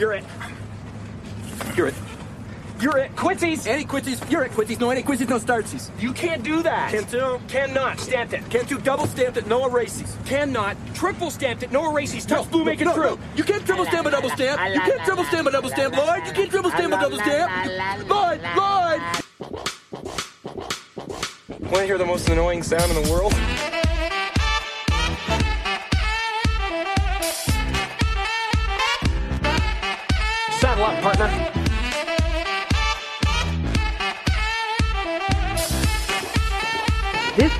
You're it. You're it. You're it. Quincy's. Any quincies? You're at quincies. No any quincies, no startsies. You can't do that. Can't do? Cannot. Stamped it. Can't do double stamped it, no erases. Cannot. Triple stamped it. No erases. Touch blue, make it no, true. no. You can't triple stamp a double stamp. You can't triple stamp a double stamp, Lloyd. You can't triple stamp a double stamp. Lloyd, Lloyd. Want to hear the most annoying sound in the world?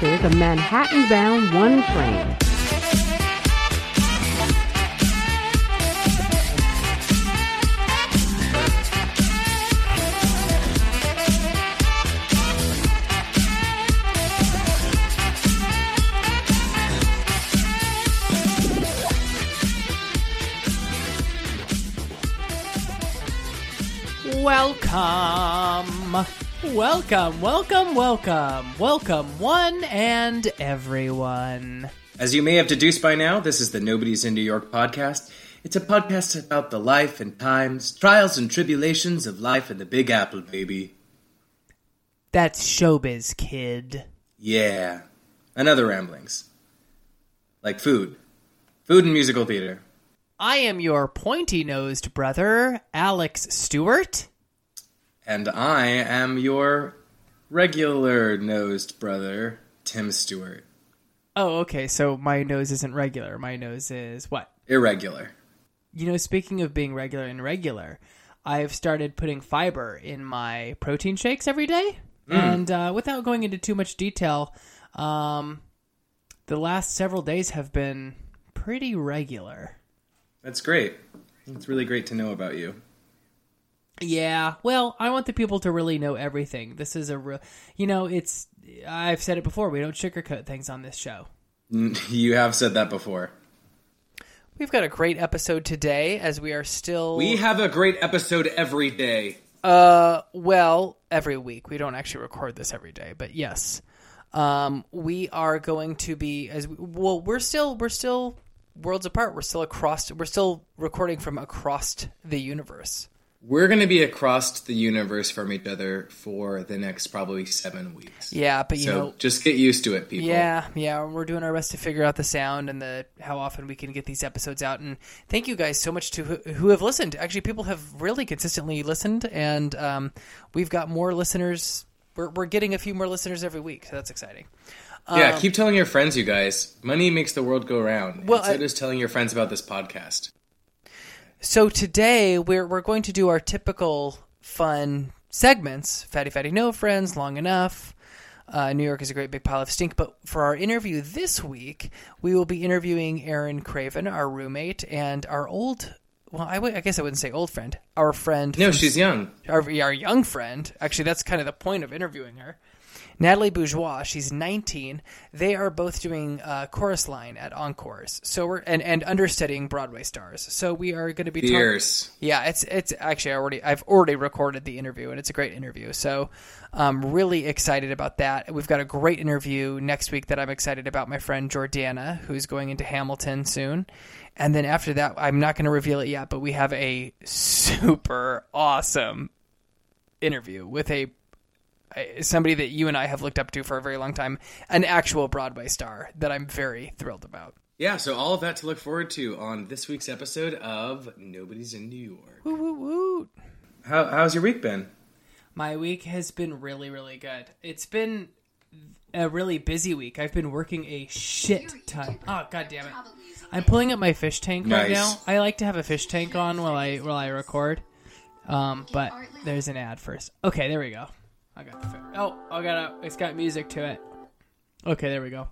Is a Manhattan bound one train. Welcome. Welcome, welcome, welcome, welcome, one and everyone. As you may have deduced by now, this is the Nobody's in New York podcast. It's a podcast about the life and times, trials and tribulations of life in the Big Apple, baby. That's showbiz, kid. Yeah. And other ramblings. Like food. Food and musical theater. I am your pointy nosed brother, Alex Stewart. And I am your regular nosed brother, Tim Stewart. Oh, okay, so my nose isn't regular. My nose is what? Irregular. You know, speaking of being regular and regular, I've started putting fiber in my protein shakes every day. And uh, without going into too much detail, um, the last several days have been pretty regular. That's great. It's really great to know about you. Yeah, well, I want the people to really know everything. This is a real, you know, it's. I've said it before. We don't sugarcoat things on this show. You have said that before. We've got a great episode today, as we are still. We have a great episode every day. Uh, well, every week. We don't actually record this every day, but yes, um, we are going to be as we, well. We're still we're still worlds apart. We're still across. We're still recording from across the universe. We're going to be across the universe from each other for the next probably seven weeks. Yeah, but you so know, just get used to it, people. Yeah, yeah, we're doing our best to figure out the sound and the how often we can get these episodes out. And thank you guys so much to who, who have listened. Actually, people have really consistently listened, and um, we've got more listeners. We're we're getting a few more listeners every week, so that's exciting. Yeah, keep telling your friends, you guys. Money makes the world go round. Well, Well, so I- does telling your friends about this podcast. So today we're we're going to do our typical fun segments: fatty, fatty, no friends, long enough. Uh, New York is a great big pile of stink. But for our interview this week, we will be interviewing Erin Craven, our roommate, and our old. Well, I would- I guess I wouldn't say old friend. Our friend. No, from- she's young. our, our young friend. Actually, that's kind of the point of interviewing her. Natalie Bourgeois, she's 19. They are both doing uh, chorus line at Encores. So we're and, and understudying Broadway stars. So we are going to be talking. Yeah, it's it's actually I already I've already recorded the interview and it's a great interview. So I'm really excited about that. We've got a great interview next week that I'm excited about. My friend Jordana, who's going into Hamilton soon, and then after that, I'm not going to reveal it yet, but we have a super awesome interview with a- somebody that you and I have looked up to for a very long time, an actual Broadway star that I'm very thrilled about. Yeah, so all of that to look forward to on this week's episode of Nobody's in New York. Woo woo woo. How, how's your week been? My week has been really, really good. It's been a really busy week. I've been working a shit ton. Oh god damn it! I'm pulling up my fish tank right now. I like to have a fish tank on while I while I record. Um, but there's an ad first. Okay, there we go. I got the oh, I got a, it's got music to it. Okay, there we go.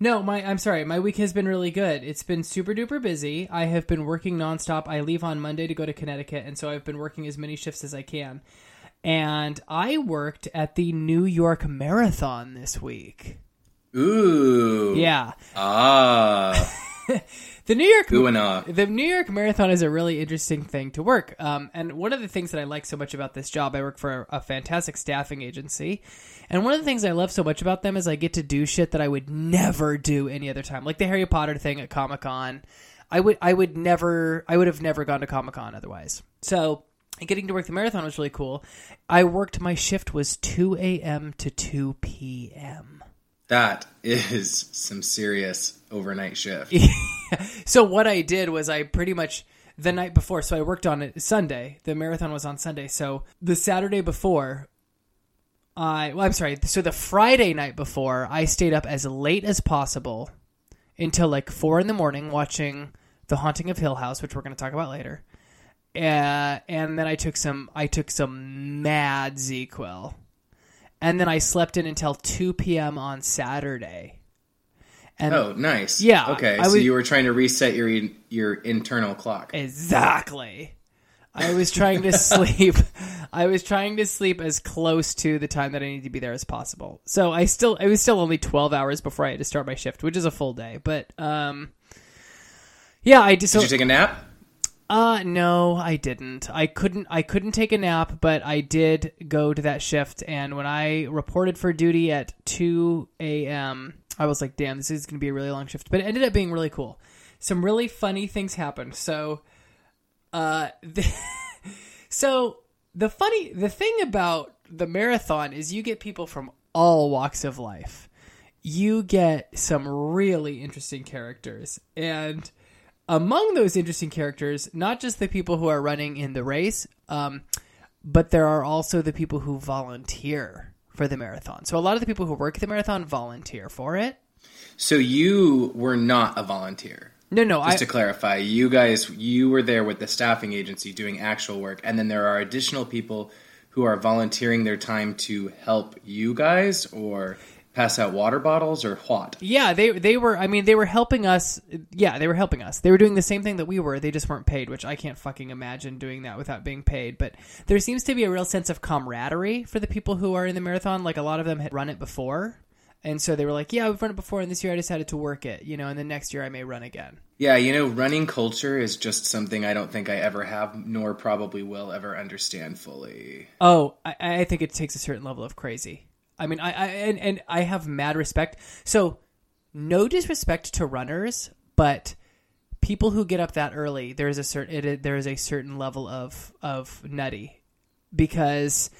No, my I'm sorry. My week has been really good. It's been super duper busy. I have been working nonstop. I leave on Monday to go to Connecticut, and so I've been working as many shifts as I can. And I worked at the New York Marathon this week. Ooh. Yeah, Ah. the New York Ooh ah. the New York Marathon is a really interesting thing to work. Um, and one of the things that I like so much about this job, I work for a, a fantastic staffing agency. And one of the things I love so much about them is I get to do shit that I would never do any other time, like the Harry Potter thing at Comic Con. I would I would never I would have never gone to Comic Con otherwise. So getting to work the marathon was really cool. I worked my shift was two a.m. to two p.m. That is some serious overnight shift. So what I did was I pretty much the night before. So I worked on it Sunday. The marathon was on Sunday. So the Saturday before, I well, I'm sorry. So the Friday night before, I stayed up as late as possible until like four in the morning watching The Haunting of Hill House, which we're going to talk about later. Uh, and then I took some. I took some mad ZzzQuil, and then I slept in until two p.m. on Saturday. And Oh, nice. Yeah, Okay, I so was- you were trying to reset your your internal clock. Exactly. I was trying to sleep. I was trying to sleep as close to the time that I need to be there as possible. So I still, it was still only twelve hours before I had to start my shift, which is a full day. But um, yeah, I just. So, Did you take a nap? uh, no, I didn't. I couldn't. I couldn't take a nap, but I did go to that shift. And when I reported for duty at two a.m., I was like, "Damn, this is going to be a really long shift." But it ended up being really cool. Some really funny things happened. So, uh, the, so the funny, the thing about the marathon is you get people from all walks of life. You get some really interesting characters, and among those interesting characters, not just the people who are running in the race, um, but there are also the people who volunteer for the marathon. So a lot of the people who work at the marathon volunteer for it. So you were not a volunteer. No, no, Just I to clarify, you guys you were there with the staffing agency doing actual work, and then there are additional people who are volunteering their time to help you guys or pass out water bottles or what? yeah, they they were. I mean, they were helping us. Yeah, they were helping us. They were doing the same thing that we were. They just weren't paid, which I can't fucking imagine doing that without being paid. But there seems to be a real sense of camaraderie for the people who are in the marathon. Like a lot of them had run it before. And so they were like, "Yeah, we've run it before, and this year I decided to work it, you know, and then next year I may run again." Yeah, you know, running culture is just something I don't think I ever have, nor probably will ever understand fully. Oh, I, I think it takes a certain level of crazy. I mean, I, I and, and I have mad respect. So, no disrespect to runners, but people who get up that early, there is a certain there is a certain level of of nutty because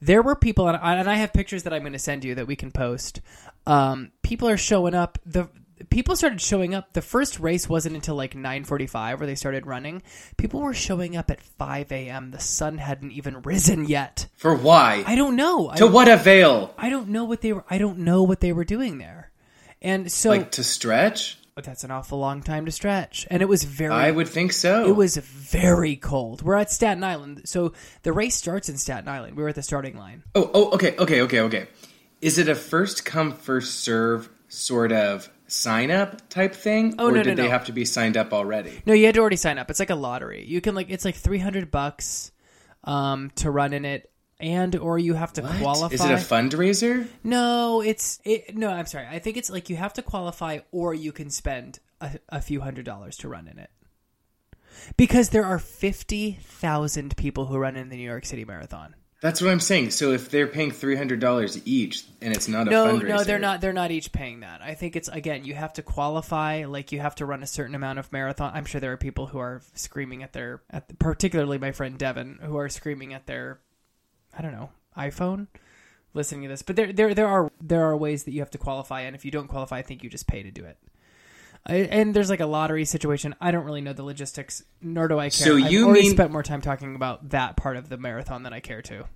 there were people, and I, and I have pictures that I'm going to send you that we can post. Um, people are showing up. The people started showing up. The first race wasn't until like 9:45 where they started running. People were showing up at 5 a.m. The sun hadn't even risen yet. For why? I don't know. to what avail? I don't know what they were. I don't know what they were doing there. And so Like to stretch? But that's an awful long time to stretch. And it was very. I would think so. It was very cold. We're at Staten Island, so the race starts in Staten Island. We were at the starting line. Oh, oh, okay, okay, okay, okay. Is it a first come first serve sort of sign up type thing, Oh, or no, no, did they have to be signed up already? No, you had to already sign up. It's like a lottery. You can like it's like three hundred bucks um, to run in it, and or you have to What? qualify. Is it a fundraiser? No, it's it, no. I'm sorry. I think it's like you have to qualify, or you can spend a, a few hundred dollars to run in it. Because there are fifty thousand people who run in the New York City Marathon. That's what I'm saying. So if they're paying three hundred dollars each, and it's not a fundraiser, no, they're not. They're not each paying that. I think it's again. You have to qualify. Like you have to run a certain amount of marathon. I'm sure there are people who are screaming at their, at particularly my friend Devin, who are screaming at their, I don't know, iPhone, listening to this. But there, there, there are there are ways that you have to qualify, and if you don't qualify, I think you just pay to do it. I, and there's like a lottery situation. I don't really know the logistics, nor do I care. So I've you already mean- spent more time talking about that part of the marathon than I care to.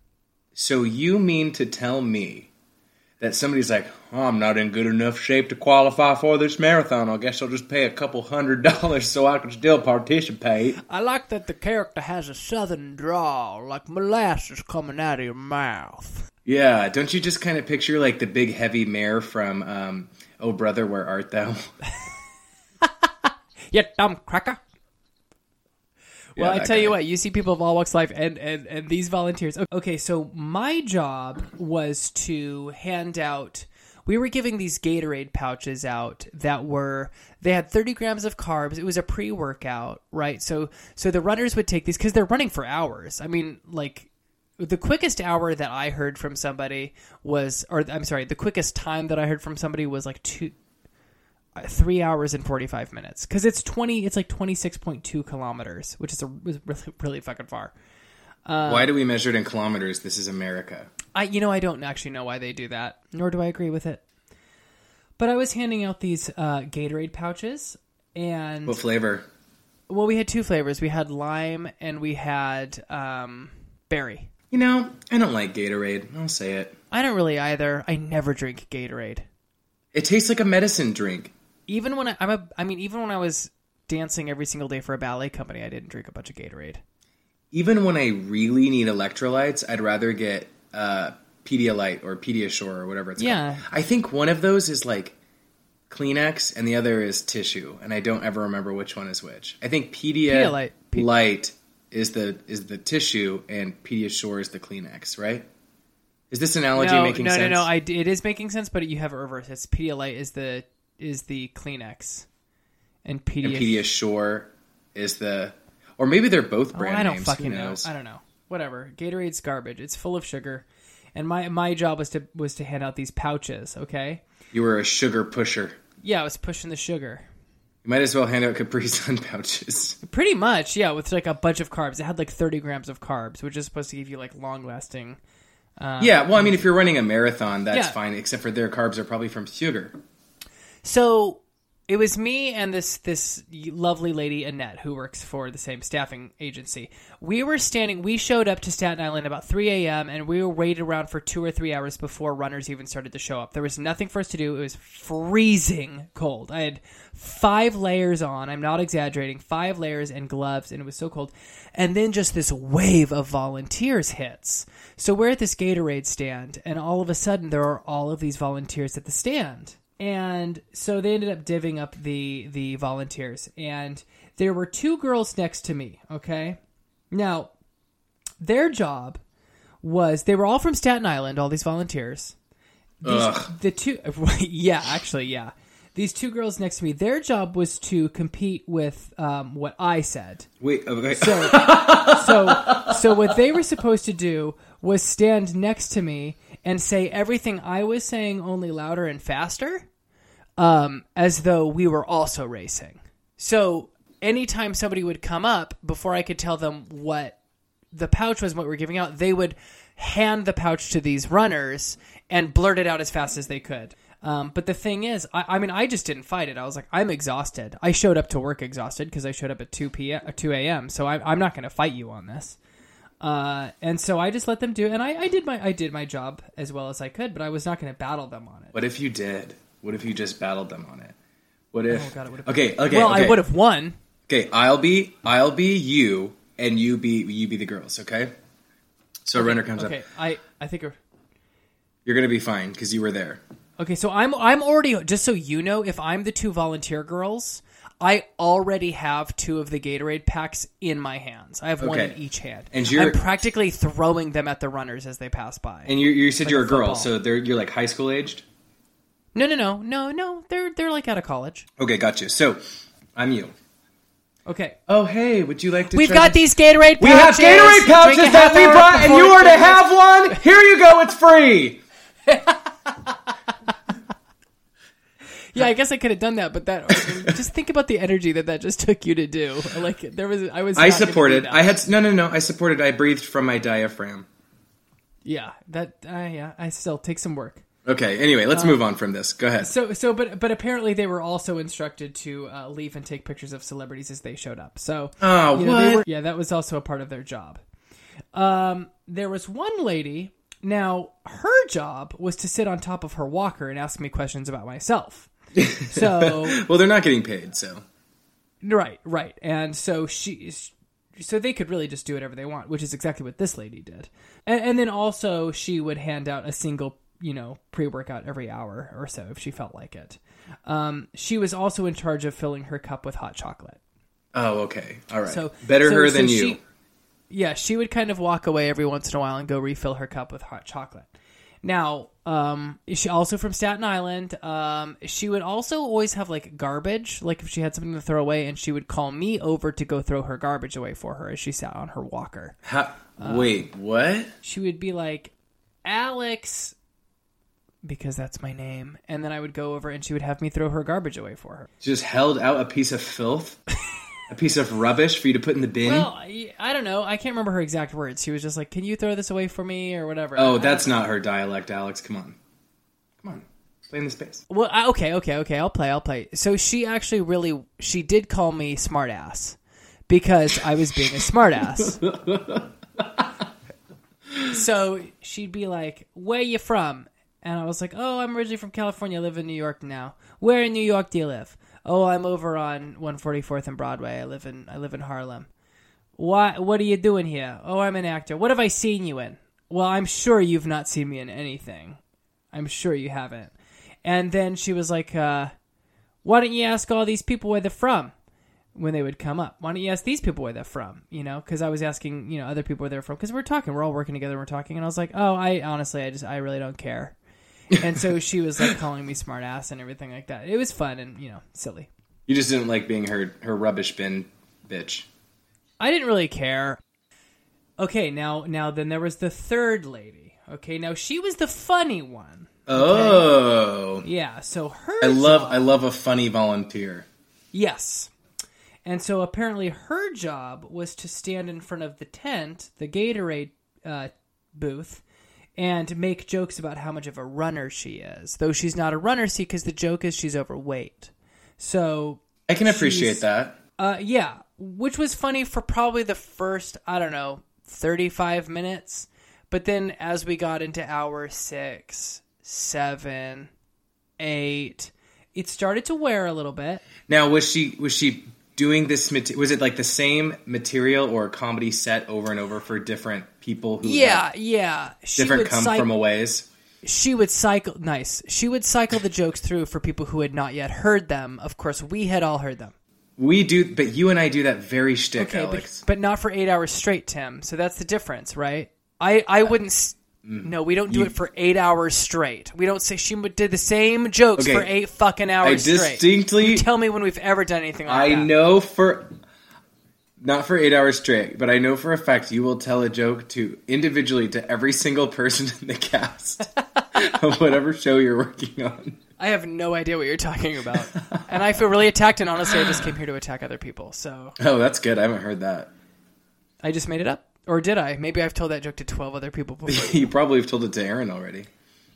So you mean to tell me that somebody's like, oh, I'm not in good enough shape to qualify for this marathon. I guess I'll just pay a couple hundred dollars so I can still participate. I like that the character has a southern drawl, like molasses coming out of your mouth. Yeah, don't you just kind of picture like the big heavy mare from um, Oh Brother, Where Art Thou? You dumb cracker. Well, I tell you what, you see people of all walks of life and, and, and these volunteers. Okay, so my job was to hand out. We were giving these Gatorade pouches out that were they had 30 grams of carbs. It was a pre-workout, right? So so the runners would take these because they're running for hours. I mean, like the quickest hour that I heard from somebody was, or I'm sorry, the quickest time that I heard from somebody was like two. Three hours and forty five minutes because it's twenty. It's like twenty six point two kilometers, which is a really really fucking far. Why do we measure it in kilometers? This is America. I you know I don't actually know why they do that, nor do I agree with it. But I was handing out these uh, Gatorade pouches, and What flavor? well, we had two flavors. We had lime and we had um, berry. You know, I don't like Gatorade. I'll say it. I don't really either. I never drink Gatorade. It tastes like a medicine drink. Even when I, I'm a, I mean, even when I was dancing every single day for a ballet company, I didn't drink a bunch of Gatorade. Even when I really need electrolytes, I'd rather get uh, Pedialyte or Pediasure or whatever it's Yeah. called. I think one of those is like Kleenex and the other is tissue, and I don't ever remember which one is which. I think Pedialyte Pedialyte. Pe- Light is the is the tissue and Pediasure is the Kleenex, right? Is this analogy no, making no, sense? no, no. I, it is making sense, but you have it reversed. It's Pedialyte is the is the Kleenex, and and Pediasure. Is the, or maybe they're both Oh, I don't names. fucking know. I don't know. Whatever. Gatorade's garbage. It's full of sugar, and my my job was to was to hand out these pouches. Okay. You were a sugar pusher. Yeah, I was pushing the sugar. You might as well hand out Capri Sun pouches. Pretty much, yeah, with like a bunch of carbs. It had like 30 grams of carbs, which is supposed to give you like long lasting. Uh, yeah, well, I mean, if you're running a marathon, that's Yeah. fine. Except for their carbs are probably from sugar. So it was me and this this lovely lady Annette who works for the same staffing agency. We were standing. We showed up to Staten Island about 3 a.m. and we were waited around for two or three hours before runners even started to show up. There was nothing for us to do. It was freezing cold. I had five layers on. I'm not exaggerating. Five layers and gloves, and it was so cold. And then just this wave of volunteers hits. So we're at this Gatorade stand, and all of a sudden there are all of these volunteers at the stand and so they ended up divvying up the the volunteers. And there were two girls next to me okay? Now their job was they were all from staten island all these volunteers. These, the two yeah actually yeah. These two girls next to me their job was to compete with um, what i said. Wait, okay. so, so, so what they were supposed to do was stand next to me and say everything I was saying, only louder and faster, um, as though we were also racing. So, anytime somebody would come up, before I could tell them what the pouch was, what we were giving out, they would hand the pouch to these runners and blurt it out as fast as they could. Um, but the thing is, I, I mean, I just didn't fight it. I was like, I'm exhausted. I showed up to work exhausted because I showed up at 2 p.m. or 2 a.m. So I, I'm not going to fight you on this. Uh, and so I just let them do, and I, I did my I did my job as well as I could, but I was not going to battle them on it. what if you did? What if you just battled them on it? What oh, if? Oh, God, it okay, okay, well, okay. I would have won. Okay, I'll be I'll be you, and you be you be the girls. Okay. So a runner comes Okay, up. Okay, I I think. You're you're gonna be fine because you were there. Okay, so I'm I'm already just so you know, if I'm the two volunteer girls, I already have two of the Gatorade packs in my hands. I have one in each hand, And you're- I'm practically throwing them at the runners as they pass by. And you you said Like you're a a girl, so they're you're like high school aged. No, no, no, no, no. They're they're like out of college. Okay, got you. So I'm you. Okay, Oh hey, would you like to? we've try got these Gatorade. We have pouches. Gatorade pouches that we brought, and you were to have one. Here you go. It's free. Yeah, I guess I could have done that, but that just think about the energy that that just took you to do. Like there was, I was. I not gonna do supported. I had no, no, no. I supported. I breathed from my diaphragm. Yeah, that. Uh, yeah, I still take some work. Okay. Anyway, let's move on from this. Go ahead. So, so, but, but apparently they were also instructed to uh, leave and take pictures of celebrities as they showed up. So, Oh, you know, they what? were- yeah, that was also a part of their job. Um, there was one lady. Now, her job was to sit on top of her walker and ask me questions about myself. So, Well, they're not getting paid, so right, right, and so she, so they could really just do whatever they want, which is exactly what this lady did. And, and then also she would hand out a single, you know, pre-workout every hour or so if she felt like it. Um, she was also in charge of filling her cup with hot chocolate. oh, okay, all right. So Better so- her so than you. she- yeah, she would kind of walk away every once in a while and go refill her cup with hot chocolate. Now, um, she also from Staten Island. Um, she would also always have like garbage, like if she had something to throw away, and she would call me over to go throw her garbage away for her as she sat on her walker. Ha- Wait, what? She would be like, "Alex, because that's my name. And then I would go over and she would have me throw her garbage away for her. She just held out a piece of filth, a piece of rubbish for you to put in the bin. Well, I, I don't know. I can't remember her exact words. She was just like, "Can you throw this away for me?" or whatever. oh, that's not her dialect, Alex. Come on, come on, play in the space. Well, I- okay, okay, okay. I'll play. I'll play. So she actually really she did call me smartass because I was being a smartass. so she'd be like, "Where you from?" And I was like, "Oh, I'm originally from California. I live in New York now. Where in New York do you live?" "Oh, I'm over on 144th and Broadway. I live in I live in Harlem." "Why? What are you doing here?" "Oh, I'm an actor. What have I seen you in?" "Well, I'm sure you've not seen me in anything. I'm sure you haven't." And then she was like, uh, "Why don't you ask all these people where they're from?" When they would come up, why don't you ask these people where they're from? You know, because I was asking, you know, other people where they're from because we're talking, we're all working together, we're talking, and I was like, "Oh, I honestly, I just, I really don't care." And so she was like calling me smart ass and everything like that. It was fun and you know silly. You just didn't like being her her rubbish bin bitch. I didn't really care. Okay, now now then there was the third lady. Okay, now she was the funny one. Oh, Yeah, so her I love job- I love a funny volunteer. Yes. And so apparently her job was to stand in front of the tent, the Gatorade uh, booth, and make jokes about how much of a runner she is. Though she's not a runner, see, because the joke is she's overweight. So, I can appreciate that. uh, yeah, which was funny for probably the first, I don't know, 35 minutes. But then as we got into hour six, seven, eight, it started to wear a little bit. Now, was she was she doing this? Was it like the same material or a comedy set over and over for different people who Yeah, yeah. She different come from a ways? She would cycle. Nice. She would cycle the jokes through for people who had not yet heard them. Of course, we had all heard them. We do, but you and I do that very shtick, Okay, Alex. but, but not for eight hours straight, Tim. So that's the difference, right? I I wouldn't. S No, we don't do You- it for eight hours straight. We don't say she did the same jokes Okay. for eight fucking hours I straight. distinctly- You tell me when we've ever done anything like I that. know for not for eight hours straight, but I know for a fact you will tell a joke to individually to every single person in the cast of whatever show you're working on. I have no idea what you're talking about, and I feel really attacked. And honestly, I just came here to attack other people. So Oh, that's good. I haven't heard that. I just made it up, or did I? Maybe I've told that joke to twelve other people before. you probably have told it to Erin already.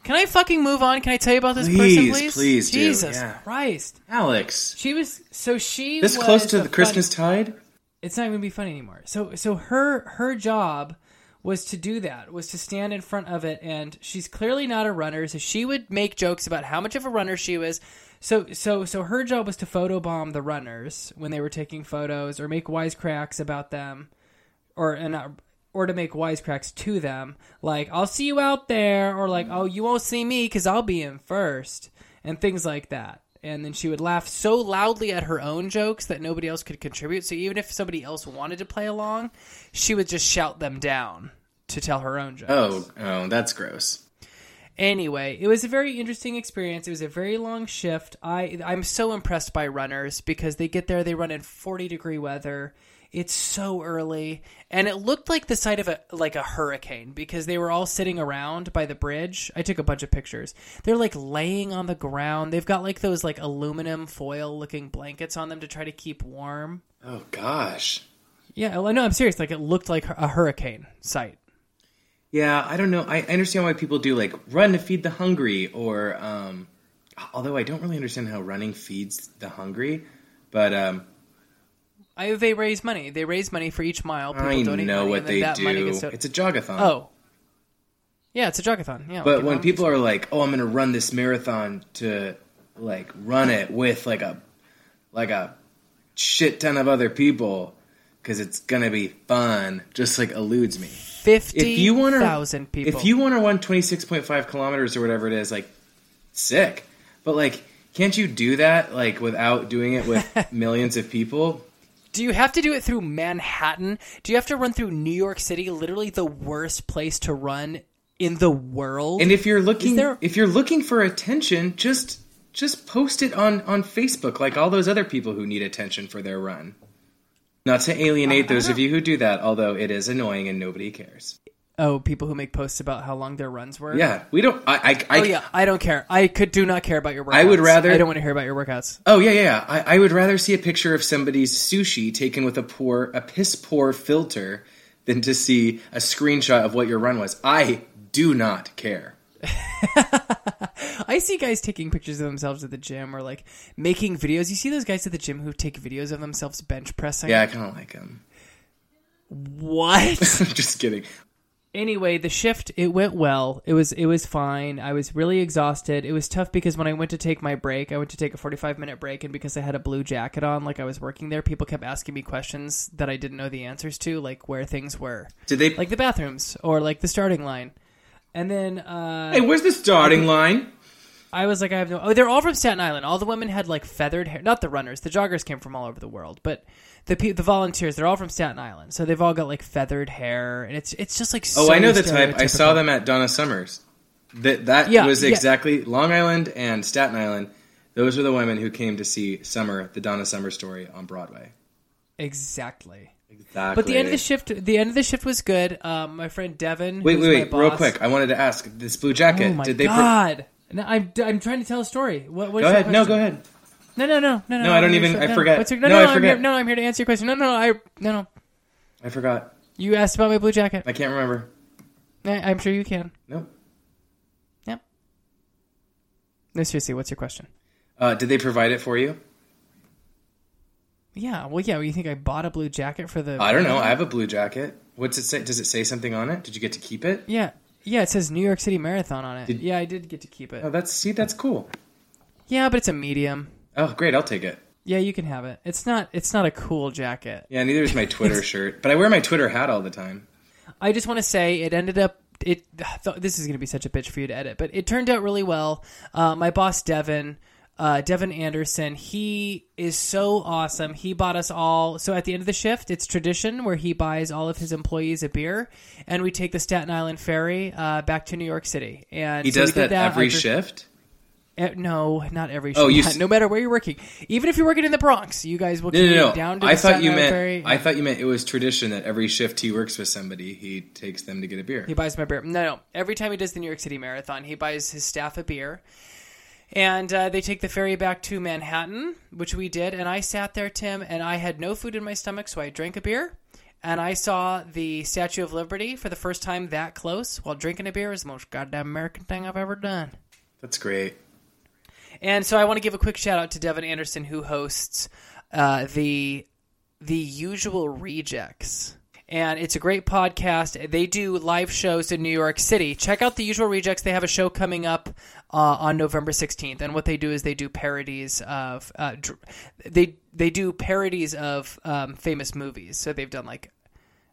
Can I fucking move on? Can I tell you about this person, Please, please? please do, Jesus yeah. Christ. Alex, She was so she this was close to the Christmas tide? it's not even going to be funny anymore. So so her her job was to do that, was to stand in front of it and she's clearly not a runner, so she would make jokes about how much of a runner she was. So so so her job was to photobomb the runners when they were taking photos or make wisecracks about them or and not or to make wisecracks to them, like "I'll see you out there," or like "Oh, you won't see me because I'll be in first, and things like that. And then she would laugh so loudly at her own jokes that nobody else could contribute. So even if somebody else wanted to play along, she would just shout them down to tell her own jokes. Oh, oh, that's gross. Anyway, it was a very interesting experience. It was a very long shift. I I'm so impressed by runners because they get there, they run in 40 degree weather. It's so early, and it looked like the site of a like a hurricane because they were all sitting around by the bridge. I took a bunch of pictures. They're like laying on the ground. They've got like those like aluminum foil looking blankets on them to try to keep warm. Oh gosh. Yeah, well, no, I'm serious. Like it looked like a hurricane site. Yeah, I don't know. I I understand why people do like run to feed the hungry, or um, although I don't really understand how running feeds the hungry, but um, I they raise money. They raise money for each mile. People I donate know money, what and then they that money do. gets do- It's a jogathon. Oh. Yeah, it's a jogathon. Yeah. but when people are like, "Oh, I'm going to run this marathon to like run it with like a like a shit ton of other people because it's going to be fun," just like eludes me. fifty If you want to, thousand people. if you want to run 26.5 kilometers or whatever it is, like sick. But like, can't you do that like without doing it with millions of people? Do you have to do it through Manhattan? Do you have to run through New York City, literally the worst place to run in the world? And if you're looking, there- if you're looking for attention, just just post it on on Facebook, like all those other people who need attention for their run. Not to alienate those of you who do that, although it is annoying and nobody cares. Oh, people who make posts about how long their runs were. Yeah, we don't. I. I, I oh yeah, I don't care. I could do not care about your workouts. I would rather- I don't want to hear about your workouts. Oh yeah, yeah. yeah. I, I would rather see a picture of somebody's sushi taken with a poor, a piss poor filter, than to see a screenshot of what your run was. I do not care. I see guys taking pictures of themselves at the gym or like making videos. You see those guys at the gym who take videos of themselves bench pressing. Yeah, I kind of like them. What? Just kidding. Anyway, the shift it went well. It was it was fine. I was really exhausted. It was tough because when I went to take my break, I went to take a 45 minute break and because I had a blue jacket on like I was working there, people kept asking me questions that I didn't know the answers to, like where things were. Did they? Like the bathrooms or like the starting line. And then uh hey, where's the starting line? I was like, I have no. Oh, they're all from Staten Island. All the women had like feathered hair. Not the runners. The joggers came from all over the world, but the pe- the volunteers, they're all from Staten Island. So they've all got like feathered hair, and it's it's just like. Oh, so I know the type. I saw them at Donna Summers. That that Yeah, was yeah. exactly Long Island and Staten Island. Those are the women who came to see Summer, the Donna Summer story on Broadway. Exactly. Exactly. But the end of the shift, the end of the shift was good. Um, my friend Devin. Wait, wait, wait! Real quick, I wanted to ask this blue jacket. Oh my did they? pro- god! no, I'm I'm trying to tell a story. What, what's go ahead. No, go ahead. No, no, no, no, no. No, I don't even- for- I no. forget. What's your, no, No, no, I I'm forget. here, no, I'm here to answer your question. No, no, no, I no, no. I forgot. You asked about my blue jacket. I can't remember. I, I'm sure you can. Nope. Yep. No, seriously, what's your question? Uh, did they provide it for you? Yeah, well, yeah. Well, You think I bought a blue jacket for the? I don't know. I have a blue jacket. What's it say? Does it say something on it? Did you get to keep it? Yeah, yeah. It says New York City Marathon on it. Did- yeah, I did get to keep it. Oh, that's see, that's cool. Yeah, but it's a medium. Oh, great! I'll take it. Yeah, you can have it. It's not. It's not a cool jacket. Yeah, neither is my Twitter shirt, but I wear my Twitter hat all the time. I just want to say it ended up. It. This is going to be such a bitch for you to edit, but it turned out really well. Uh, my boss Devin, uh, Devin Anderson, he is so awesome. He bought us all. So at the end of the shift, it's tradition where he buys all of his employees a beer, and we take the Staten Island ferry uh, back to New York City. And He so does did that, every shift. Uh, no, not every shift. Oh, you s- no matter where you're working, even if you're working in the Bronx, you guys will No, no, no. down to I the thought you meant. ferry. I thought you meant it was tradition that every shift he works with somebody, he takes them to get a beer. He buys my beer. No, no. Every time he does the New York City Marathon, he buys his staff a beer. And uh, they take the ferry back to Manhattan, which we did. And I sat there, Tim, and I had no food in my stomach, so I drank a beer. And I saw the Statue of Liberty for the first time that close while drinking a beer. Is the most goddamn American thing I've ever done. That's great. And so I want to give a quick shout out to Devin Anderson, who hosts uh, the the Usual Rejects. And it's a great podcast. They do live shows in New York City. Check out the Usual Rejects. They have a show coming up uh, on November sixteenth. And what they do is they do parodies of uh, dr- they they do parodies of um, famous movies. So they've done like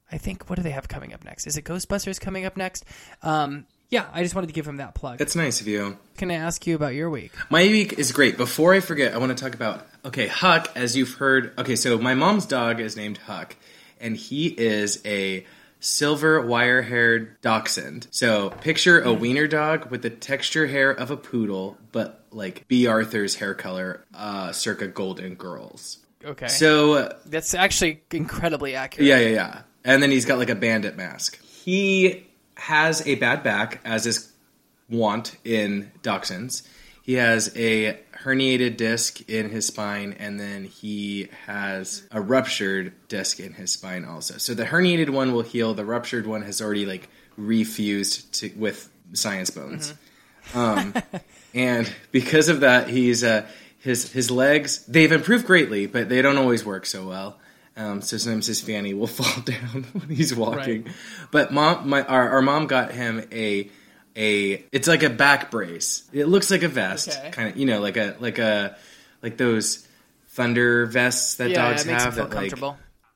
I think what do they have coming up next? Is it Ghostbusters coming up next? Um, yeah, I just wanted to give him that plug. That's nice of you. Can I ask you about your week? My week is great. Before I forget, I want to talk about okay, Huck. As you've heard, okay, so my mom's dog is named Huck, and he is a silver wire-haired dachshund. So picture a wiener dog with the texture hair of a poodle, but like Bea Arthur's hair color, uh, circa Golden Girls. Okay. So That's actually incredibly accurate. yeah, yeah, yeah. And then he's got like a bandit mask. He has a bad back, as is wont in dachshunds. He has a herniated disc in his spine, and then he has a ruptured disc in his spine also. So the herniated one will heal. The ruptured one has already like refused to with science bones. Um, and because of that, he's uh, his his legs they've improved greatly, but they don't always work so well. Um, so sometimes his fanny will fall down when he's walking. But mom, my our, our mom got him a a it's like a back brace. It looks like a vest, Okay. kind of you know like a like a like those thunder vests that yeah, dogs it have. that, like,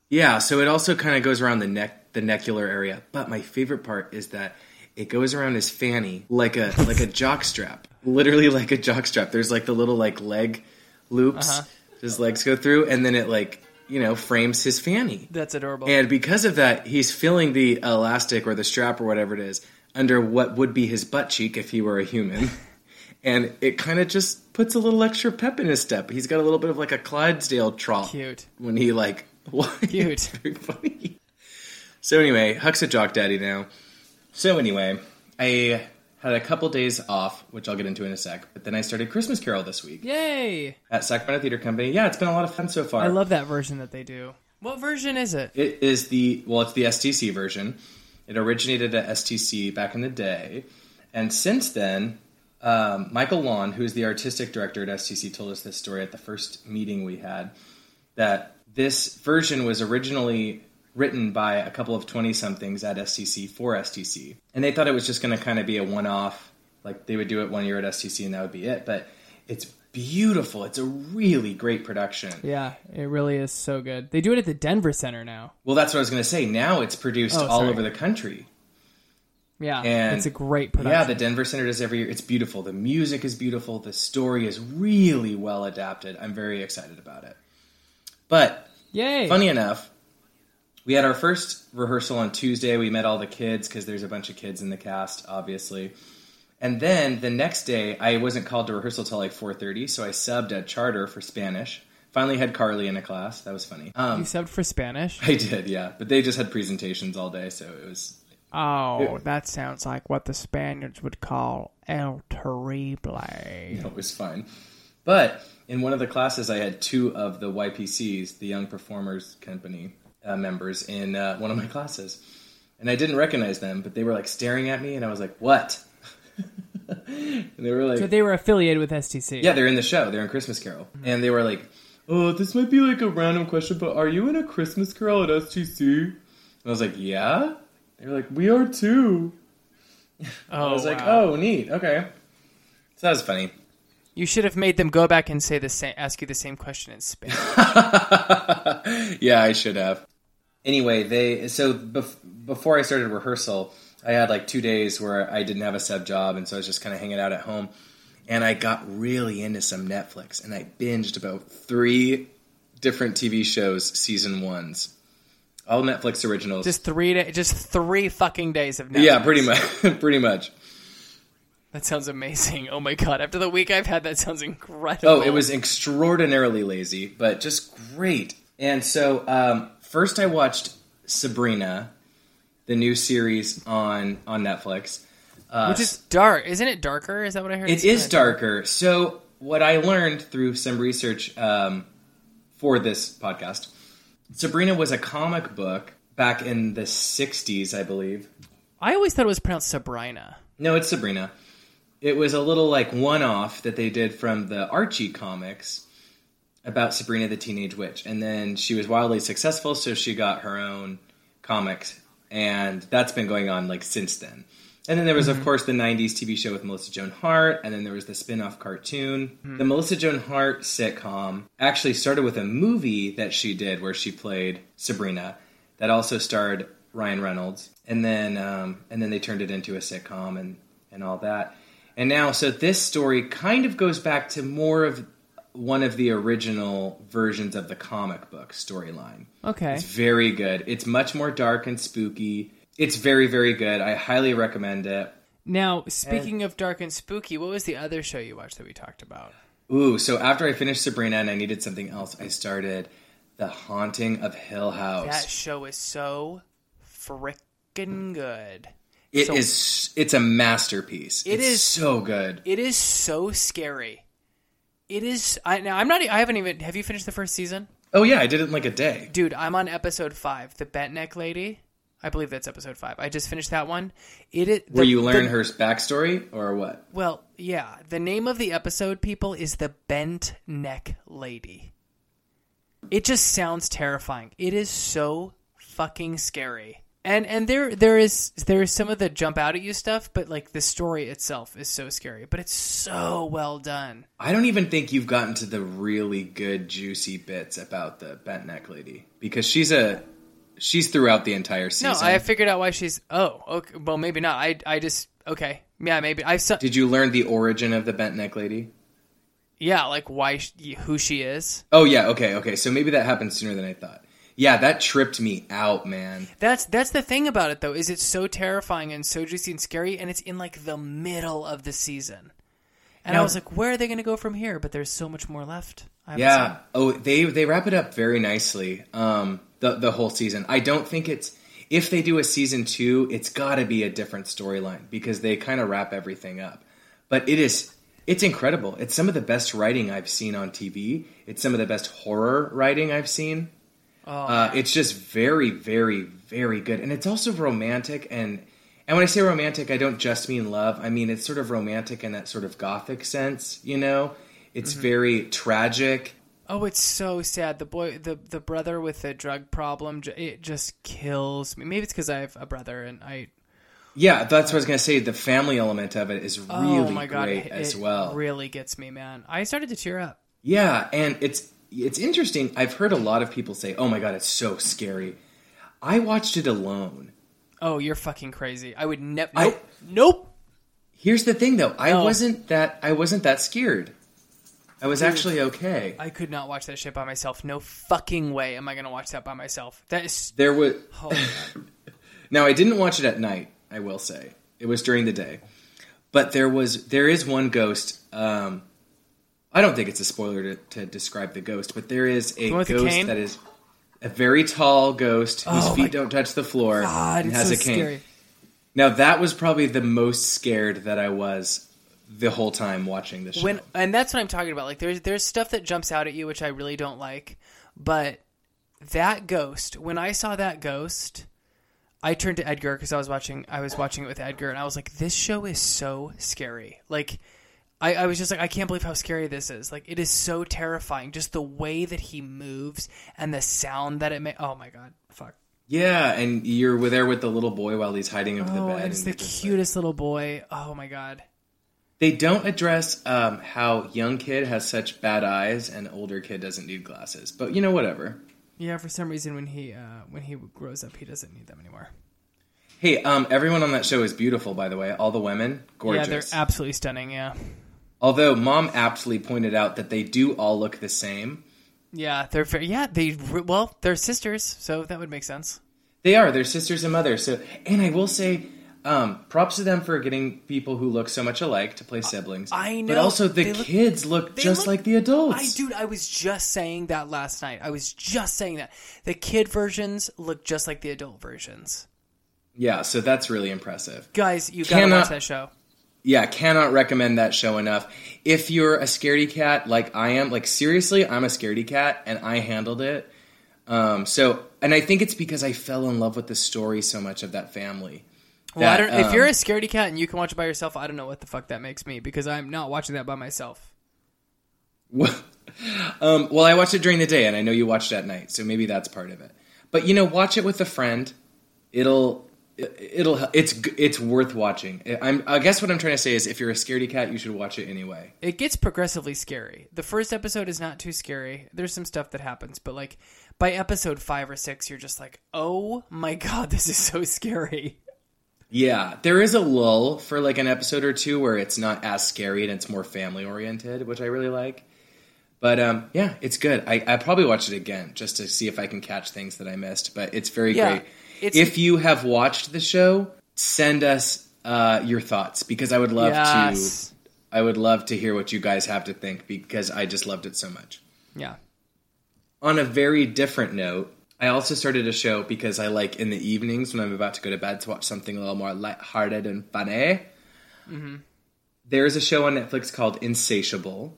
yeah, so it also kind of goes around the neck, the necular area. But my favorite part is that it goes around his fanny like a like a jock strap, literally like a jock strap. There's like the little like leg loops Uh-huh. his legs go through, and then it like you know frames his fanny. That's adorable. And because of that, he's filling the elastic or the strap or whatever it is under what would be his butt cheek if he were a human. And it kind of just puts a little extra pep in his step. He's got a little bit of like a Clydesdale trot Cute. when he like Cute. It's very funny. So anyway, Huck's a jock daddy now, So anyway, I had a couple days off, which I'll get into in a sec. But then I started Christmas Carol this week Yay! at Sacramento Theater Company. Yeah, it's been a lot of fun so far. I love that version that they do. What version is it? It is the well, it's the STC version. It originated at STC back in the day, and since then, um, Michael Laun, who is the artistic director at STC, told us this story at the first meeting we had. That this version was originally written by a couple of twenty somethings at STC for STC, and they thought it was just going to kind of be a one off, like they would do it one year at STC and that would be it. But it's beautiful. It's a really great production. Yeah, it really is so good. They do it at the Denver Center now. Well, that's what I was going to say. Now it's produced Oh, all over the country. Yeah, And- it's a great production. Yeah, the Denver Center does every year. It's beautiful. The music is beautiful. The story is really well adapted. I'm very excited about it. But Yay! funny enough, we had our first rehearsal on Tuesday. We met all the kids because there's a bunch of kids in the cast, obviously. And then the next day, I wasn't called to rehearsal till like 4:30, so I subbed at Charter for Spanish. Finally had Carly in a class. That was funny. You Um, subbed for Spanish. I did, yeah. But they just had presentations all day, so it was Oh, that sounds like what the Spaniards would call el terrible. it was fine. But in one of the classes, I had two of the YPCs, the Young Performers Company uh, members, in uh, one of my classes, and I didn't recognize them, but they were like staring at me, and I was like, "What?" and they were like, So they were affiliated with STC. "Yeah, they're in the show. They're in Christmas Carol," and they were like, "Oh, this might be like a random question, but are you in a Christmas Carol at STC?" And I was like, "Yeah." They were like, "We are too." Oh, I was like, "Oh, neat. Okay." So that was funny. You should have made them go back and say the same, ask you the same question in Spanish. yeah, I should have. Anyway, they so bef- before I started rehearsal, I had like two days where I didn't have a sub job, and so I was just kind of hanging out at home. And I got really into some Netflix, and I binged about three different TV shows, season ones, all Netflix originals. just three, da- just three fucking days of Netflix. yeah, pretty much, pretty much. That sounds amazing. Oh my god! After the week I've had, that sounds incredible. Oh, it was extraordinarily lazy, but just great. And so, um, first I watched Sabrina, the new series on on Netflix. Uh, which is dark, isn't it? Darker? Is that what I heard? It's is darker. So, what I learned through some research um, for this podcast, Sabrina was a comic book back in the '60s, I believe. I always thought it was pronounced Sabrina. No, it's Sabrina. It was a little like one off that they did from the Archie comics about Sabrina the Teenage Witch. And then she was wildly successful, so she got her own comics. And that's been going on like since then. And then there was, of course, the 90s TV show with Melissa Joan Hart, and then there was the spin off cartoon. The Melissa Joan Hart sitcom actually started with a movie that she did where she played Sabrina that also starred Ryan Reynolds. And then, um, and then they turned it into a sitcom and, and all that. And now, so this story kind of goes back to more of one of the original versions of the comic book storyline. Okay. It's very good. It's much more dark and spooky. It's very, very good. I highly recommend it. Now, speaking of dark and spooky, what was the other show you watched that we talked about? Ooh, so after I finished Sabrina and I needed something else, I started The Haunting of Hill House. That show is so freaking good. It so- is. It's a masterpiece. It it's is- so good. It is so scary. It is. I now I'm not. I haven't even. Have you finished the first season, Oh yeah, I did it in like a day. dude? I'm on episode five. The bent neck lady. I believe that's episode five. I just finished that one. It. Where the- you learn the- her backstory or what? Well, yeah. The name of the episode, people, is the bent neck lady. It just sounds terrifying. It is so fucking scary. And and there there is there is some of the jump out at you stuff, but like the story itself is so scary. But it's so well done. I don't even think you've gotten to the really good juicy bits about the bent neck lady because she's a she's throughout the entire season. No. I figured out why she's. Oh, okay. Well, maybe not. I I just okay. Yeah, maybe I saw. Did you learn the origin of the bent neck lady? Yeah, like why who she is. Oh yeah, okay, okay. So maybe that happened sooner than I thought. Yeah, that tripped me out, man. That's that's the thing about it though, is it's so terrifying and so juicy and scary, and it's in like the middle of the season. And I was like, where are they going to go from here? But there's so much more left. I Yeah. seen. Oh, they they wrap it up very nicely. Um, the the whole season. I don't think it's if they do a season two, it's got to be a different storyline because they kind of wrap everything up. But it is it's incredible. It's some of the best writing I've seen on TV. It's some of the best horror writing I've seen. Uh, it's just very, very, very good, and it's also romantic. and And when I say romantic, I don't just mean love. I mean it's sort of romantic in that sort of gothic sense. You know, it's very tragic. Oh, it's so sad. The boy, the the brother with the drug problem, it just kills me. Maybe it's because I have a brother and I. Yeah, that's what I was gonna say. The family element of it is really oh my god, great it, as it well. Really gets me, man. I started to tear up. Yeah, and it's it's interesting. I've heard a lot of people say, "Oh my god, it's so scary." I watched it alone. Oh, you're fucking crazy. I would never. Nope. nope. Here's the thing, though. I No. wasn't that. I wasn't that scared. I was actually okay. I could not watch that shit by myself. No fucking way am I gonna watch that by myself. That is. There was Oh, now. I didn't watch it at night. I will say it was during the day, but there was there is one ghost. Um, I don't think it's a spoiler to, to describe the ghost, but there is a ghost that is a very tall ghost oh whose Oh my feet don't touch the floor God, and it's has so a cane. scary. Now that was probably the most scared that I was the whole time watching this show. when and that's what I'm talking about. Like there's there's stuff that jumps out at you which I really don't like, but that ghost. When I saw that ghost, I turned to Edgar because I was watching I was watching it with Edgar, and I was like, this show is so scary. Like. I, I was just like, I can't believe how scary this is. Like, it is so terrifying. Just the way that he moves and the sound that it makes. Oh my god, fuck. yeah, and you're there with the little boy while he's hiding under the Oh, bed. and it's the you're like- cutest little boy. Oh my god. they don't address um, how young kid has such bad eyes and older kid doesn't need glasses. But you know, whatever. Yeah, for some reason when he uh, when he grows up, he doesn't need them anymore. Hey, um, everyone on that show is beautiful, by the way. All the women, gorgeous. Yeah, they're absolutely stunning. Yeah, Although mom aptly pointed out that they do all look the same. yeah, they're very, yeah they well they're sisters, so that would make sense. They are. They're sisters and mothers. So, and I will say, um, props to them for getting people who look so much alike to play siblings. I know. But also, the look- kids look just look- like the adults. I dude, I was just saying that last night. I was just saying that the kid versions look just like the adult versions. Yeah, so that's really impressive. Guys, you gotta Cannot- watch that show. Yeah, cannot recommend that show enough. If you're a scaredy cat like I am, like seriously, I'm a scaredy cat and I handled it. Um, so, and I think it's because I fell in love with the story so much of that family. Well, I don't. if um, you're a scaredy cat and you can watch it by yourself, I don't know what the fuck that makes me because I'm not watching that by myself. um, well, I watched it during the day, and I know you watched it at night, so maybe that's part of it. But you know, watch it with a friend. It'll, it'll, it's, it's worth watching. I'm, I guess what I'm trying to say is, if you're a scaredy cat, you should watch it anyway. It gets progressively scary. The first episode is not too scary. There's some stuff that happens, but like by episode five or six, you're just like, oh my god, this is so scary. Yeah, there is a lull for like an episode or two where it's not as scary and it's more family oriented, which I really like. But um, yeah, it's good. I, I probably watch it again just to see if I can catch things that I missed. But it's very Yeah, great. It's- if you have watched the show, send us uh, your thoughts because I would love Yes. to. I would love to hear what you guys have to think because I just loved it so much. Yeah. On a very different note, I also started a show because I like in the evenings when I'm about to go to bed to watch something a little more lighthearted and funny. There's a show on Netflix called Insatiable.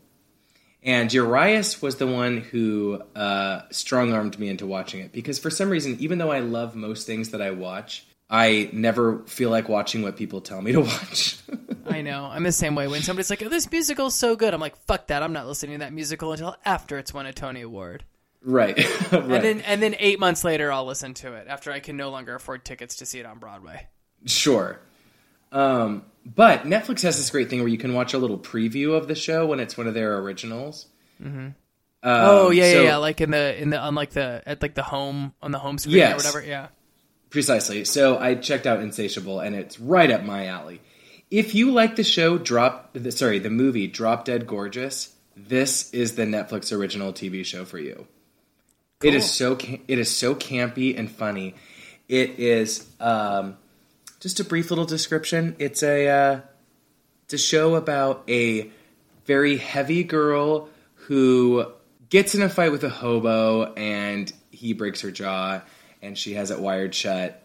And Urias was the one who uh, strong armed me into watching it because for some reason, even though I love most things that I watch, I never feel like watching what people tell me to watch. I know. I'm the same way. When somebody's like, oh, this musical's so good, I'm like, fuck that. I'm not listening to that musical until after it's won a Tony Award. right. right. And then and then eight months later, I'll listen to it after I can no longer afford tickets to see it on Broadway. Sure. Um, but Netflix has this great thing where you can watch a little preview of the show when it's one of their originals. Mm-hmm. oh yeah, yeah, yeah. Like in the in the on like the at like the home on the home screen or whatever. Yeah. Precisely. So I checked out Insatiable, and it's right up my alley. If you like the show, drop the, sorry, the movie Drop Dead Gorgeous. This is the Netflix original TV show for you. It is so it is so campy and funny. It is um, just a brief little description. It's a uh, it's a show about a very heavy girl who gets in a fight with a hobo and he breaks her jaw and she has it wired shut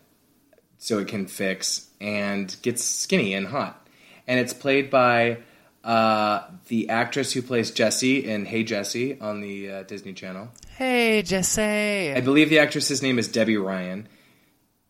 so it can fix and gets skinny and hot. And it's played by uh, the actress who plays Jessie in Hey Jessie on the uh, Disney Channel. Hey, Jesse. I believe the actress's name is Debby Ryan.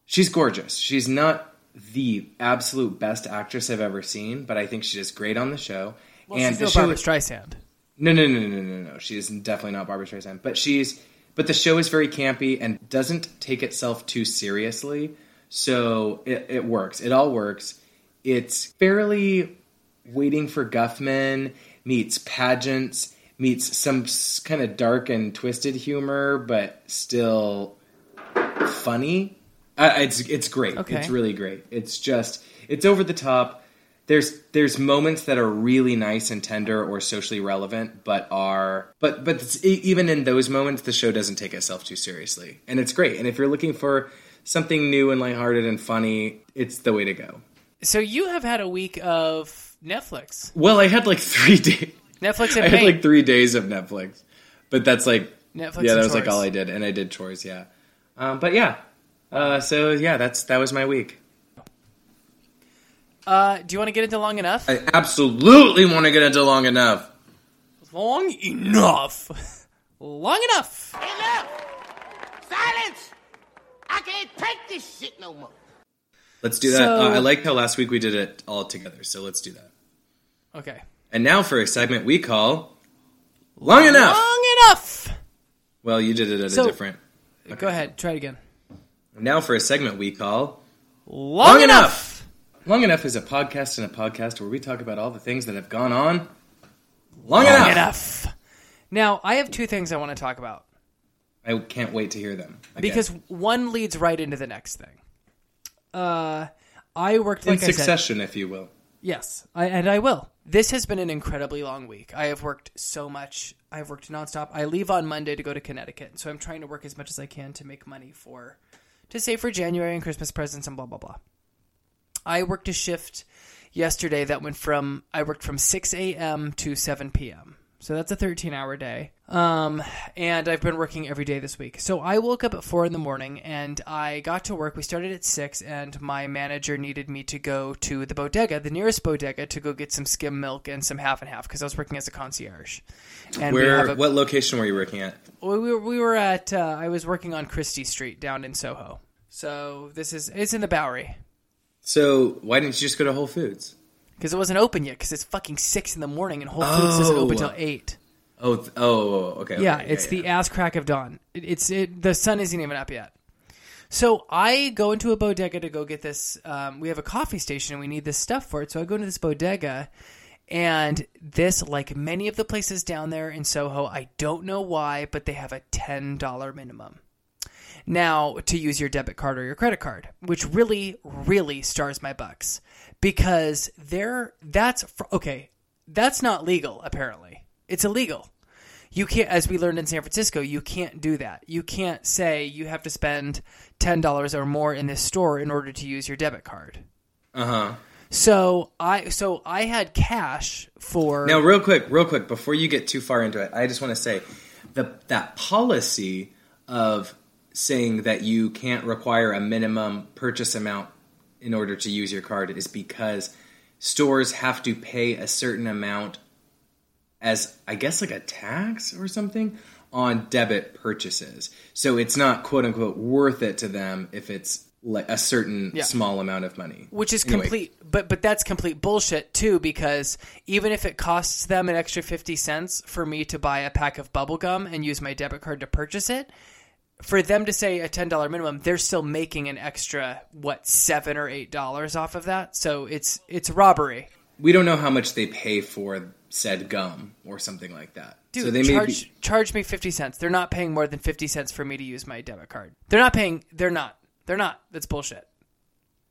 She's gorgeous. She's not the absolute best actress I've ever seen, but I think she does great on the show. Well, and she's no show Barbra Streisand. no, no, no, no, no, no, no. She is definitely not Barbra Streisand. But she's but the show is very campy and doesn't take itself too seriously. So it, it works. It all works. It's fairly waiting for Guffman meets pageants meets some kind of dark and twisted humor, but still funny. Uh, it's it's great. Okay. It's really great. It's just it's over the top. There's there's moments that are really nice and tender or socially relevant, but are but but it's, even in those moments, the show doesn't take itself too seriously, and it's great. And if you're looking for something new and lighthearted and funny, it's the way to go. So you have had a week of Netflix. Well, I had like three days. Netflix and I had like three days of Netflix, but that's like Netflix yeah, that was like all I did, and I did chores. Yeah, um, but yeah, uh, so yeah, that's that was my week. Uh, do you want to get into long enough? I absolutely want to get into long enough. long enough. long enough. Enough! Silence! I can't take this shit no more. Let's do that. So- uh, I like how last week we did it all together, so let's do that. Okay. And now for a segment we call long enough. Long enough. Well, you did it at So- a different. Go ahead. Try it again. Now for a segment we call Long, enough. Long Enough is a podcast and a podcast where we talk about all the things that have gone on. Long, Long enough. enough. Now, I have two things I want to talk about I can't wait to hear them. again. because one leads right into the next thing. Uh, I worked in like I said. succession, if you will. Yes, I, and I will. This has been an incredibly long week. I have worked so much. I've worked nonstop. I leave on Monday to go to Connecticut, so I'm trying to work as much as I can to make money for, to save for January and Christmas presents and blah blah blah. I worked a shift yesterday that went from I worked from 6 a.m. to 7 p.m. So that's a 13 hour day. Um, and I've been working every day this week. So I woke up at four in the morning and I got to work. We started at six, and my manager needed me to go to the bodega, the nearest bodega, to go get some skim milk and some half and half because I was working as a concierge. And Where? a- what location were you working at? we were, we were at uh, I was working on Chrystie Street down in Soho. So this is it's in the Bowery So why didn't you just go to Whole Foods? because it wasn't open yet because it's fucking six in the morning and Whole Foods doesn't open Oh. till eight. Oh, th- oh, okay. yeah, okay, it's the ass crack of dawn. It, it's it, the sun isn't even up yet. So I go into a bodega to go get this. Um, we have a coffee station and we need this stuff for it. So I go into this bodega, and this, like many of the places down there in Soho, I don't know why, but they have a ten dollar minimum. Now to use your debit card or your credit card, which really, really stars my bucks because they're that's okay. That's not legal. Apparently, it's illegal you can't as we learned in san francisco you can't do that you can't say you have to spend $10 or more in this store in order to use your debit card Uh-huh. so i so i had cash for Now, real quick, real quick, before you get too far into it, I just want to say the that policy of saying that you can't require a minimum purchase amount in order to use your card is because stores have to pay a certain amount as I guess like a tax or something on debit purchases. So it's not quote unquote worth it to them if it's like a certain Yeah. small amount of money. which is Anyway, complete but but that's complete bullshit too because even if it costs them an extra 50 cents for me to buy a pack of bubble gum and use my debit card to purchase it for them to say a $10 minimum they're still making an extra what 7 or 8 dollars off of that so it's it's robbery we don't know how much they pay for said gum or something like that. Dude, so they may charge be, charge me fifty cents. They're not paying more than fifty cents for me to use my debit card. They're not paying. They're not. They're not. That's bullshit.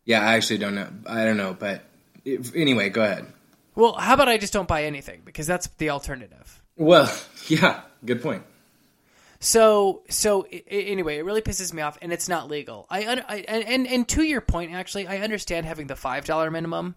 yeah, I actually don't know. I don't know, but if, anyway, go ahead. Well, how about I just don't buy anything because that's the alternative. Well, yeah, good point. So so i- i- anyway, it really pisses me off, and it's not legal. I, un- I and, and and to your point, actually, I understand having the five dollar minimum.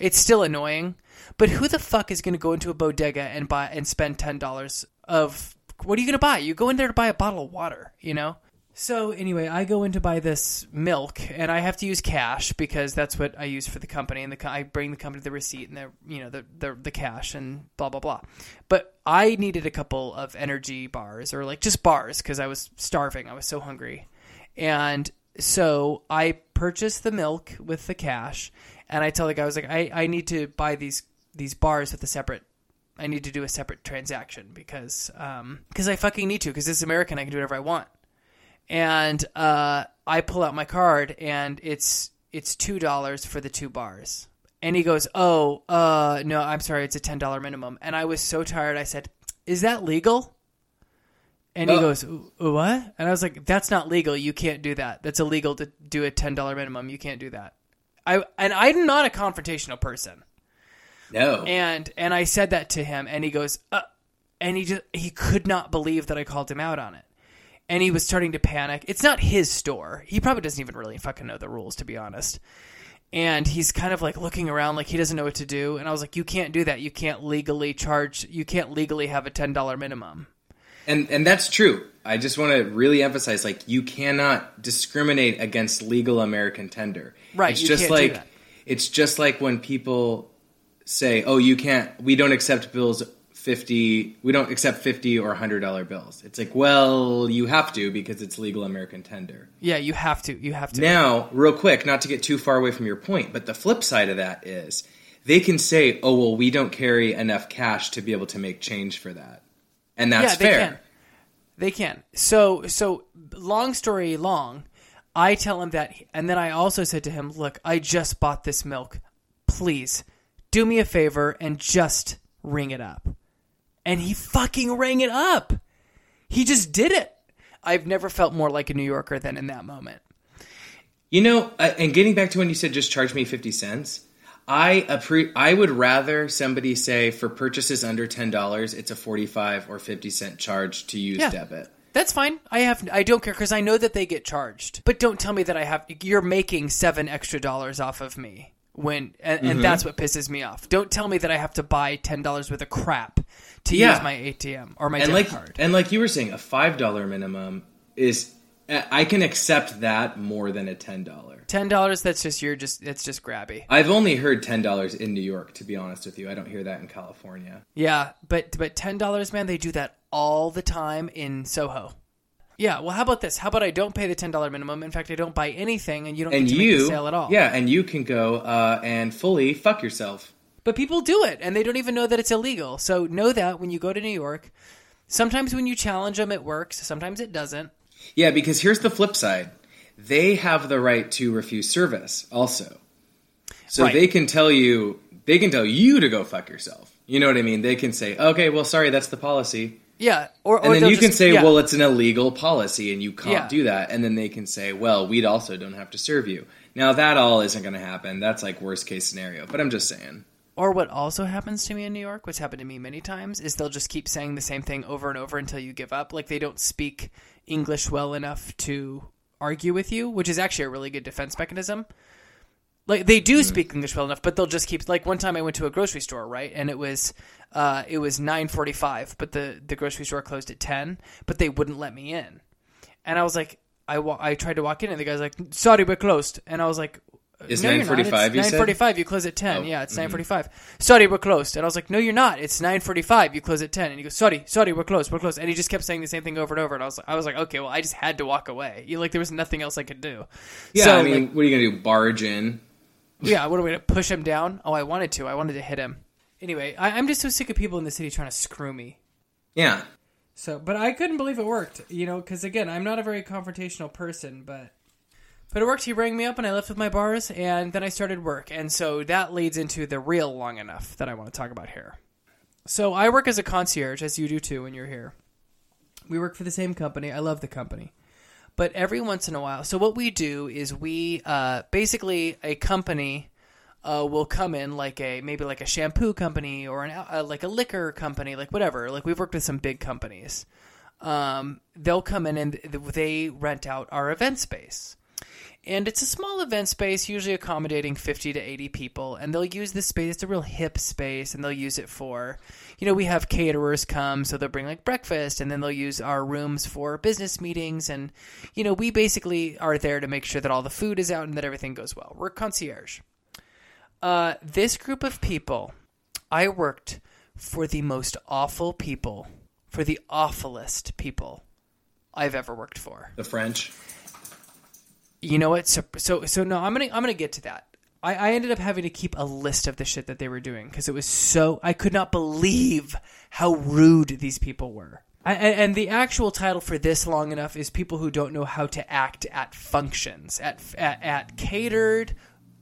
It's still annoying, but who the fuck is going to go into a bodega and buy and spend ten dollars of what are you going to buy? You go in there to buy a bottle of water, you know. So anyway, I go in to buy this milk, and I have to use cash because that's what I use for the company. And the I bring the company the receipt and the you know the, the the cash and blah blah blah. But I needed a couple of energy bars or like just bars because I was starving. I was so hungry, and so I purchased the milk with the cash, and I tell the guy I was like, I, I need to buy these these bars with a separate I need to do a separate transaction because um because I fucking need to because this is American I can do whatever I want. And uh, I pull out my card and it's it's two dollars for the two bars. And he goes, "Oh, uh, no, I'm sorry, it's a ten dollar minimum." And I was so tired. I said, "Is that legal?" And he goes, "Uh, "What?" And I was like, "That's not legal. You can't do that. That's illegal to do a ten dollar minimum. You can't do that." I and I'm not a confrontational person No. and and I said that to him, and he goes, uh, and he just he could not believe that I called him out on it, and he was starting to panic. It's not his store; he probably doesn't even really fucking know the rules, to be honest. And he's kind of like looking around, like he doesn't know what to do. And I was like, "You can't do that. You can't legally charge. You can't legally have a ten dollar minimum." And and that's true. I just want to really emphasize like you cannot discriminate against legal American tender. Right, It's just like it's just like when people say, "Oh, you can't we don't accept bills 50 we don't accept 50 or 100 dollar bills." It's like, "Well, you have to because it's legal American tender." Yeah, you have to. You have to. Now, real quick, not to get too far away from your point, but the flip side of that is they can say, "Oh, well, we don't carry enough cash to be able to make change for that." And that's yeah, fair. can. They can. So so long story long, I tell him that and then I also said to him, "Look, I just bought this milk. Please do me a favor and just ring it up." And he fucking rang it up. He just did it. I've never felt more like a New Yorker than in that moment. You know, uh, and getting back to when you said just charge me 50 cents, I appre- I would rather somebody say for purchases under $10, it's a 45 or 50 cent charge to use Yeah. debit. That's fine. I have I don't care cuz I know that they get charged. But don't tell me that I have you're making 7 extra dollars off of me when and, Mm-hmm. and that's what pisses me off. Don't tell me that I have to buy $10 worth of crap to Yeah. use my ATM or my And debit like card. and like you were saying, a $5 minimum is I can accept that more than a $10. $10 that's just you're just it's just grabby. I've only heard $10 in New York to be honest with you. I don't hear that in California. Yeah, but but $10 man, they do that all the time in Soho. Yeah, well how about this? How about I don't pay the $10 minimum? In fact, I don't buy anything and you don't And get to you make the sale at all. Yeah, and you can go uh, and fully fuck yourself. But people do it, and they don't even know that it's illegal. So know that when you go to New York, sometimes when you challenge them, it works. Sometimes it doesn't. Yeah, because here's the flip side. They have the right to refuse service also. So Right. they can tell you they can tell you to go fuck yourself. You know what I mean? They can say, "Okay, well sorry, that's the policy." Yeah, or, or And then you can say, yeah. "Well, it's an illegal policy and you can't Yeah. do that." And then they can say, "Well, we'd also don't have to serve you." Now that all isn't going to happen. That's like worst case scenario, but I'm just saying. Or what also happens to me in New York, which happened to me many times, is they'll just keep saying the same thing over and over until you give up. Like they don't speak English well enough to argue with you, which is actually a really good defense mechanism. Like they do speak English well enough, but they'll just keep like one time I went to a grocery store, right? And it was uh it was 9:45, but the the grocery store closed at 10, but they wouldn't let me in. And I was like I wa- I tried to walk in and the guy's like, "Sorry, we're closed." And I was like, Is no, you're not. 9:45 you It's said? 9:45. You close at 10. Oh, yeah, it's mm-hmm. 9:45. Sorry, we're closed. And I was like, no, you're not. It's 9:45. You close at 10. And he goes, sorry, sorry, we're closed. We're closed. And he just kept saying the same thing over and over. And I was like, I was like, okay, well, I just had to walk away. You like there was nothing else I could do. Yeah, So, I mean, like, what are you going to do? Barge in? yeah, what are we gonna push him down? Oh, I wanted to. I wanted to hit him. Anyway, I, I'm just so sick of people in the city trying to screw me. Yeah. So, but I couldn't believe it worked. You know, because again, I'm not a very confrontational person, but but it worked. He rang me up, and I left with my bars, and then I started work, and so that leads into the real long enough that I want to talk about here. So I work as a concierge, as you do too when you're here. We work for the same company. I love the company. But every once in a while, so what we do is we uh, basically a company uh, will come in like a maybe like a shampoo company or an uh, like a liquor company, like whatever. Like we've worked with some big companies. Um, they'll come in and they rent out our event space. And it's a small event space, usually accommodating 50 to 80 people. And they'll use this space, it's a real hip space, and they'll use it for, you know, we have caterers come, so they'll bring like breakfast, and then they'll use our rooms for business meetings. And, you know, we basically are there to make sure that all the food is out and that everything goes well. We're concierge. Uh, this group of people, I worked for the most awful people, for the awfulest people I've ever worked for. The French. You know what? So so so no, I'm gonna I'm gonna get to that. I, I ended up having to keep a list of the shit that they were doing because it was so I could not believe how rude these people were. I, and the actual title for this long enough is people who don't know how to act at functions at at, at catered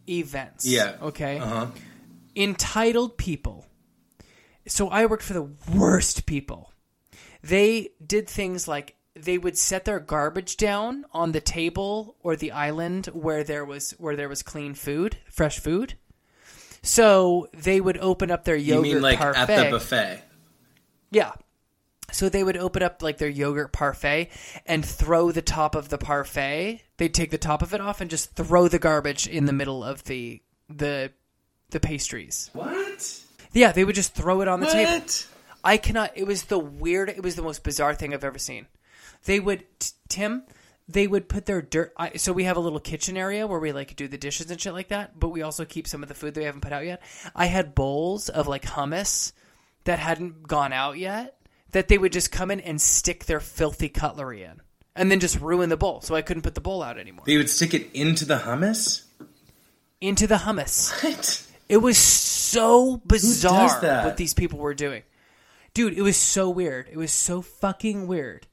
events. Yeah. Okay. Uh huh. entitled people. So I worked for the worst people. They did things like they would set their garbage down on the table or the island where there was where there was clean food, fresh food. So they would open up their You yogurt mean like parfait. at the buffet? Yeah. So they would open up like their yogurt parfait and throw the top of the parfait. They'd take the top of it off and just throw the garbage in the middle of the the the pastries. What? Yeah, they would just throw it on the table. I cannot. It was the weird. It was the most bizarre thing I've ever seen. They would t- Tim. They would put their dirt. I, so we have a little kitchen area where we like do the dishes and shit like that. But we also keep some of the food that we haven't put out yet. I had bowls of like hummus that hadn't gone out yet. That they would just come in and stick their filthy cutlery in, and then just ruin the bowl. So I couldn't put the bowl out anymore. They would stick it into the hummus? Into the hummus. What? It was so bizarre what these people were doing. Dude, it was so weird. It was so fucking weird.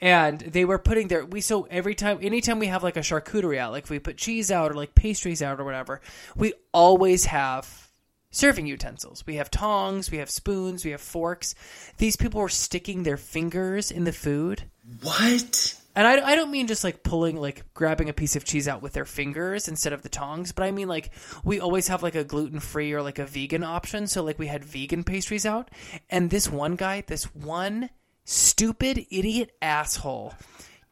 And they were putting their we so every time anytime we have like a charcuterie out, like if we put cheese out or like pastries out or whatever, we always have serving utensils. We have tongs, we have spoons, we have forks. These people were sticking their fingers in the food. What? And I, I don't mean just like pulling, like grabbing a piece of cheese out with their fingers instead of the tongs, but I mean like we always have like a gluten free or like a vegan option. So like we had vegan pastries out. And this one guy, this one stupid idiot asshole,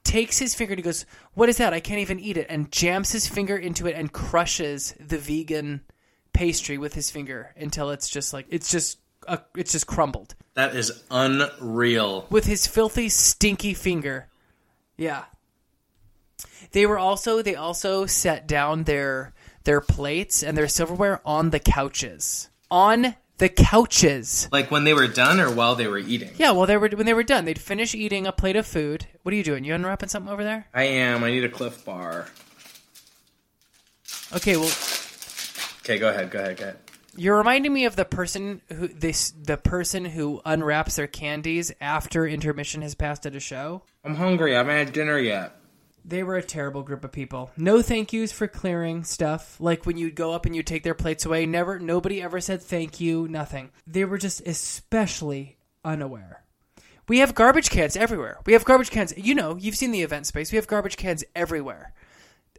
takes his finger and he goes, What is that? I can't even eat it. And jams his finger into it and crushes the vegan pastry with his finger until it's just like, it's just. Uh, it's just crumbled That is unreal. with his filthy, stinky finger. Yeah. They were also they also set down their their plates and their silverware on the couches. On the couches. Like when they were done or while they were eating? Yeah, well they were when they were done, they'd finish eating a plate of food. What are you doing? You unwrapping something over there? I am. I need a Clif Bar. Okay, well Okay, go ahead. Go ahead. Go ahead. you're reminding me of the person who this the person who unwraps their candies after intermission has passed at a show. I'm hungry. I haven't had dinner yet. They were a terrible group of people. No thank yous for clearing stuff. Like when you'd go up and you'd take their plates away, never nobody ever said thank you, nothing. They were just especially unaware. We have garbage cans everywhere. We have garbage cans. You know, you've seen the event space. We have garbage cans everywhere.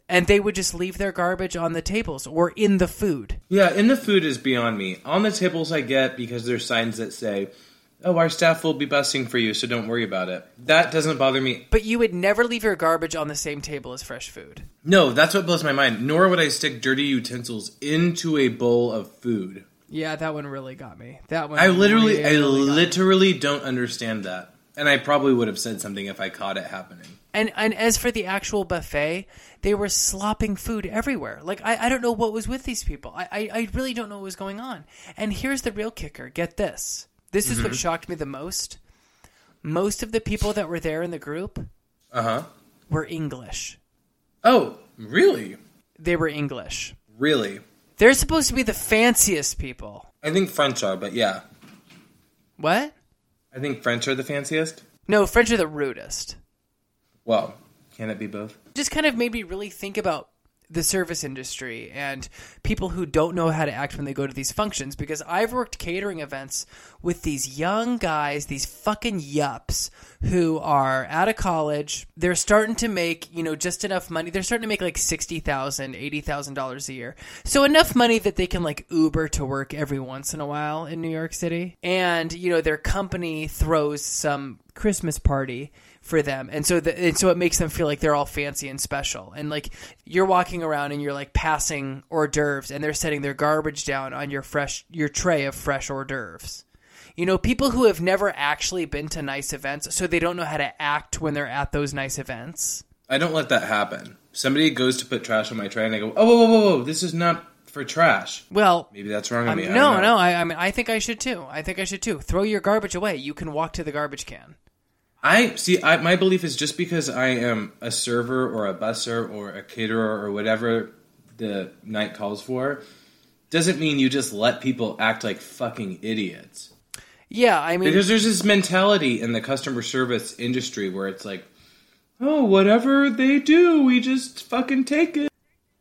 And they would just leave their garbage on the tables or in the food. Yeah, in the food is beyond me. On the tables, I get because there's signs that say, "Oh, our staff will be busting for you, so don't worry about it." That doesn't bother me. But you would never leave your garbage on the same table as fresh food. No, that's what blows my mind. Nor would I stick dirty utensils into a bowl of food. Yeah, that one really got me. That one I literally, I really me. literally don't understand that. And I probably would have said something if I caught it happening. And and as for the actual buffet, they were slopping food everywhere. Like I, I don't know what was with these people. I, I, I really don't know what was going on. And here's the real kicker. Get this. This is what shocked me the most. Most of the people that were there in the group Uh huh. were English. Oh, really? They were English. Really? They're supposed to be the fanciest people. I think French are, but yeah. What? I think French are the fanciest. No, French are the rudest. Well, can it be both? just kind of made me really think about the service industry and people who don't know how to act when they go to these functions because I've worked catering events with these young guys, these fucking yups who are out of college. They're starting to make, you know, just enough money. They're starting to make like $60,000, $80,000 a year. So enough money that they can like Uber to work every once in a while in New York City. And, you know, their company throws some Christmas party for them, and so the, and so it makes them feel like they're all fancy and special. And like you're walking around and you're like passing hors d'oeuvres, and they're setting their garbage down on your fresh your tray of fresh hors d'oeuvres. You know, people who have never actually been to nice events, so they don't know how to act when they're at those nice events. I don't let that happen. Somebody goes to put trash on my tray, and I go, "Oh, whoa, whoa, whoa! This is not for trash." Well, Maybe that's wrong of me. No, don't no. I, I mean, I think I should too. I think I should too. Throw your garbage away. You can walk to the garbage can. I see. I, my belief is just because I am a server or a busser or a caterer or whatever the night calls for, doesn't mean you just let people act like fucking idiots. Yeah, I mean, Because there's this mentality in the customer service industry where it's like, oh, whatever they do, we just fucking take it.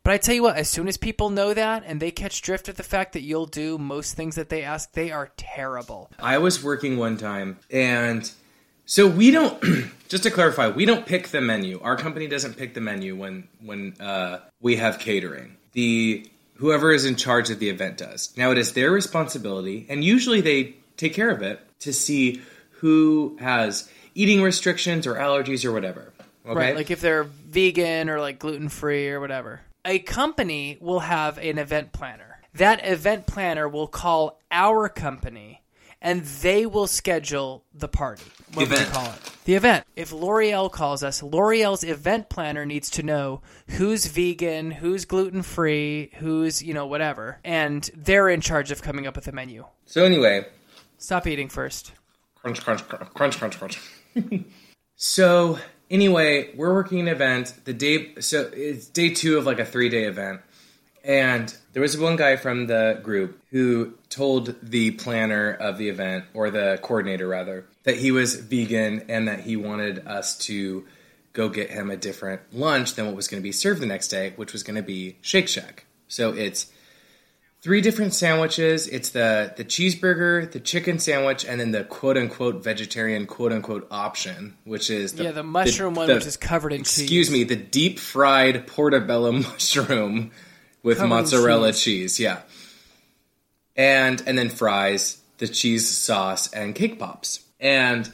but I tell you what, as soon as people know that and they catch drift of the fact that you'll do most things that they ask, they are terrible. I was working one time, and so we don't. just to clarify, we don't pick the menu. Our company doesn't pick the menu when when uh, we have catering. The whoever is in charge of the event does. Now it is their responsibility, and usually they take care of it to see who has eating restrictions or allergies or whatever. Okay, Right, like if they're vegan or like gluten free or whatever. A company will have an event planner. That event planner will call our company and they will schedule the party. What event. call it? The event. If L'Oreal calls us, L'Oreal's event planner needs to know who's vegan, who's gluten free, who's, you know, whatever. And they're in charge of coming up with a menu. so anyway, Stop eating first. crunch, crunch, crunch, crunch, crunch, crunch. so anyway, we're working an event. The day, so it's day two of like a three day event, and there was one guy from the group who told the planner of the event or the coordinator rather that he was vegan and that he wanted us to go get him a different lunch than what was going to be served the next day, which was going to be Shake Shack. So it's three different sandwiches. It's the the cheeseburger, the chicken sandwich, and then the quote unquote vegetarian quote unquote option, which is the, Yeah, the mushroom one, which is covered in cheese. excuse cheese. me, the deep fried portobello mushroom with Covered mozzarella cheese. cheese. Yeah, and and then fries, the cheese sauce, and cake pops. And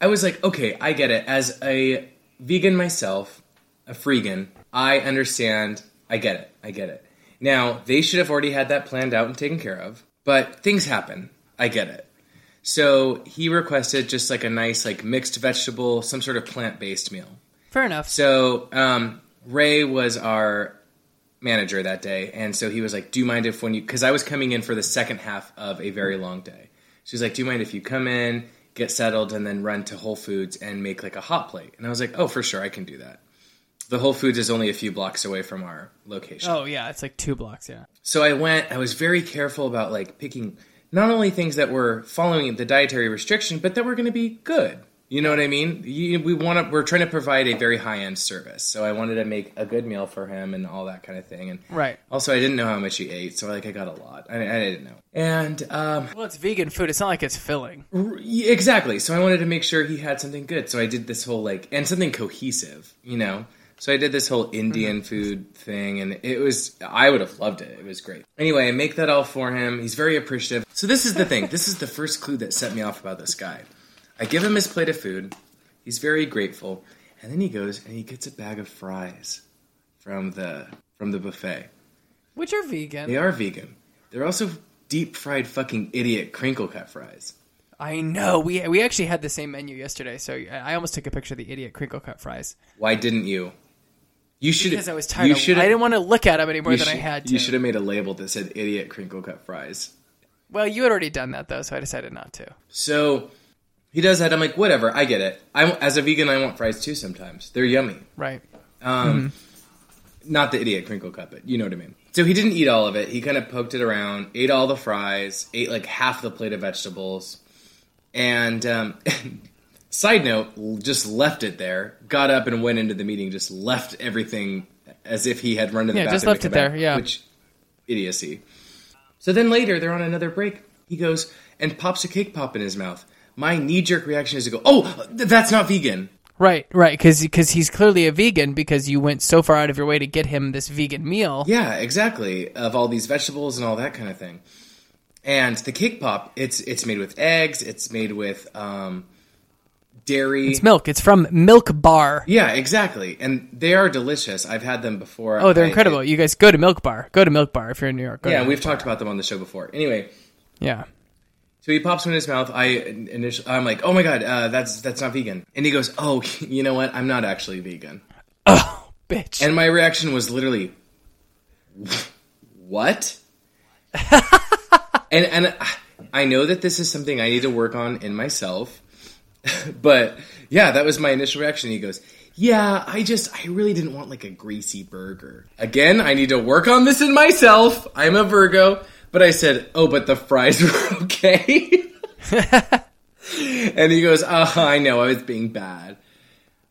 I was like, okay, I get it. As a vegan myself, a freegan, I understand. I get it. I get it. Now, they should have already had that planned out and taken care of, but things happen. I get it. So he requested just like a nice, like mixed vegetable, some sort of plant based meal. Fair enough. So um, Ray was our manager that day, and so he was like, "Do you mind if when you?" Because I was coming in for the second half of a very long day. She was like, "Do you mind if you come in, get settled, and then run to Whole Foods and make like a hot plate?" And I was like, "Oh, for sure, I can do that." The Whole Foods is only a few blocks away from our location. Oh, yeah, it's like two blocks, yeah. So I went, I was very careful about like picking not only things that were following the dietary restriction, but that were going to be good. You know what I mean? You, we want to, we're trying to provide a very high end service. So I wanted to make a good meal for him and all that kind of thing. And Right. also, I didn't know how much he ate, so like I got a lot. I, I didn't know. And um, Well, it's vegan food. It's not like it's filling. r- exactly. So I wanted to make sure he had something good. So I did this whole like and something cohesive. You know. So I did this whole Indian food thing, and it was I would have loved it. It was great. Anyway, I make that all for him. He's very appreciative. So this is the thing. this is the first clue that set me off about this guy. I give him his plate of food. He's very grateful, and then he goes and he gets a bag of fries from the from the buffet. Which are vegan. They are vegan. They're also deep fried fucking idiot crinkle cut fries. I know. We we actually had the same menu yesterday, so I almost took a picture of the idiot crinkle cut fries Why didn't you? You should because I was tired. You Of. I didn't want to look at them any more You than I had to. You should have made a label that said "idiot crinkle cut fries." Well, you had already done that though, so I decided not to. So he does that. I'm like, whatever. I get it. I as a vegan, I want fries too. Sometimes they're yummy. Right. Um, Not the idiot crinkle cut, but you know what I mean. So he didn't eat all of it. He kind of poked it around, ate all the fries, ate like half the plate of vegetables, and um, side note, just left it there. Got up and went into the meeting. Just left everything as if he had run to the Yeah, bathroom. just left it there, yeah. which idiocy. So then later, they're on another break. He goes and pops a cake pop in his mouth. My knee jerk reaction is to go, "Oh, th- that's not vegan." Right. Right. Because he's clearly a vegan because you went so far out of your way to get him this vegan meal. Yeah, exactly. Of all these vegetables and all that kind of thing. And the cake pop, it's it's made with eggs. It's made with um, dairy. It's milk. It's from Milk Bar. Yeah, exactly. And they are delicious. I've had them before. Oh, they're I- incredible. You guys go to Milk Bar. Go to Milk Bar if you're in New York. Go yeah, we've Bar. talked about them on the show before. Anyway, Yeah. So he pops them in his mouth. I initially, I'm like, oh my god, uh, that's that's not vegan. And he goes, oh, you know what? I'm not actually vegan. Oh, bitch. And my reaction was literally, what? and and I know that this is something I need to work on in myself. but yeah, that was my initial reaction. He goes, "Yeah, I just I really didn't want like a greasy burger." Again, I need to work on this in myself. I'm a Virgo, but I said, "Oh, but the fries were okay." and he goes, "Oh, I know, I was being bad."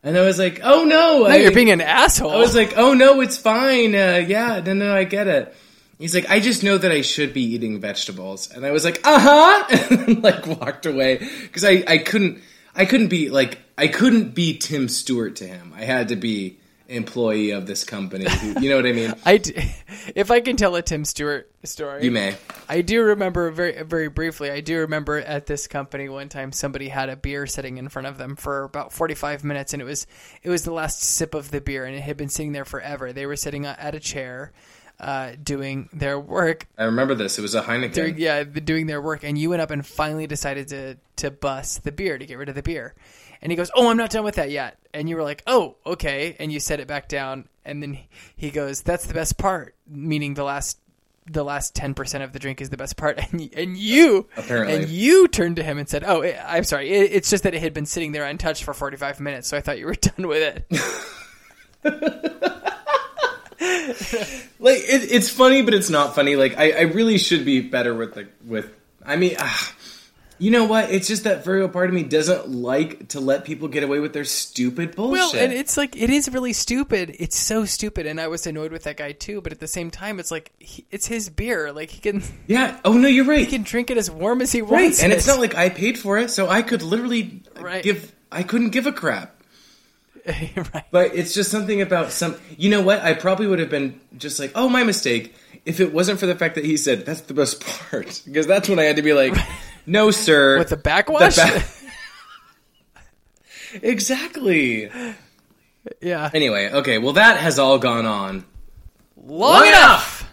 And I was like, "Oh no, no, I, you're being an asshole. I was like, "Oh no, it's fine. Uh, yeah, no, no, I get it." He's like, "I just know that I should be eating vegetables," and I was like, "Uh huh," and then, like walked away because I I couldn't I couldn't be like I couldn't be Tim Stewart to him. I had to be employee of this company. who- you know what I mean? I d- if I can tell a Tim Stewart story, You may. I do remember very very briefly. I do remember at this company one time somebody had a beer sitting in front of them for about 45 minutes and it was it was the last sip of the beer and it had been sitting there forever. They were sitting at a chair uh, doing their work. I remember this. It was a Heineken. Doing, yeah, doing their work and you went up and finally decided to to bust the beer to get rid of the beer. And he goes, "Oh, I'm not done with that yet." And you were like, "Oh, okay." And you set it back down and then he goes, "That's the best part," meaning the last the last 10% of the drink is the best part and and you Apparently. and you turned to him and said oh i i'm sorry it, it's just that it had been sitting there untouched for 45 minutes so i thought you were done with it like it, it's funny, but it's not funny. Like I, I really should be better with the with. I mean, ah, you know what? It's just that Virgo part of me doesn't like to let people get away with their stupid bullshit. well and it's like it is really stupid it's so stupid and i was annoyed with that guy too but at the same time it's like he, it's his beer like he can yeah. Oh no, you're right. he can drink it as warm as he right, wants and it's not like I paid for it, so I could literally Right. give. I couldn't give a crap. right But it's just something about some. You know what? I probably would have been just like, "Oh, my mistake." If it wasn't for the fact that he said that's the best part, because that's when I had to be like, "No, sir." with the backwash The ba- exactly. yeah Anyway, okay. Well, that has all gone on. long enough.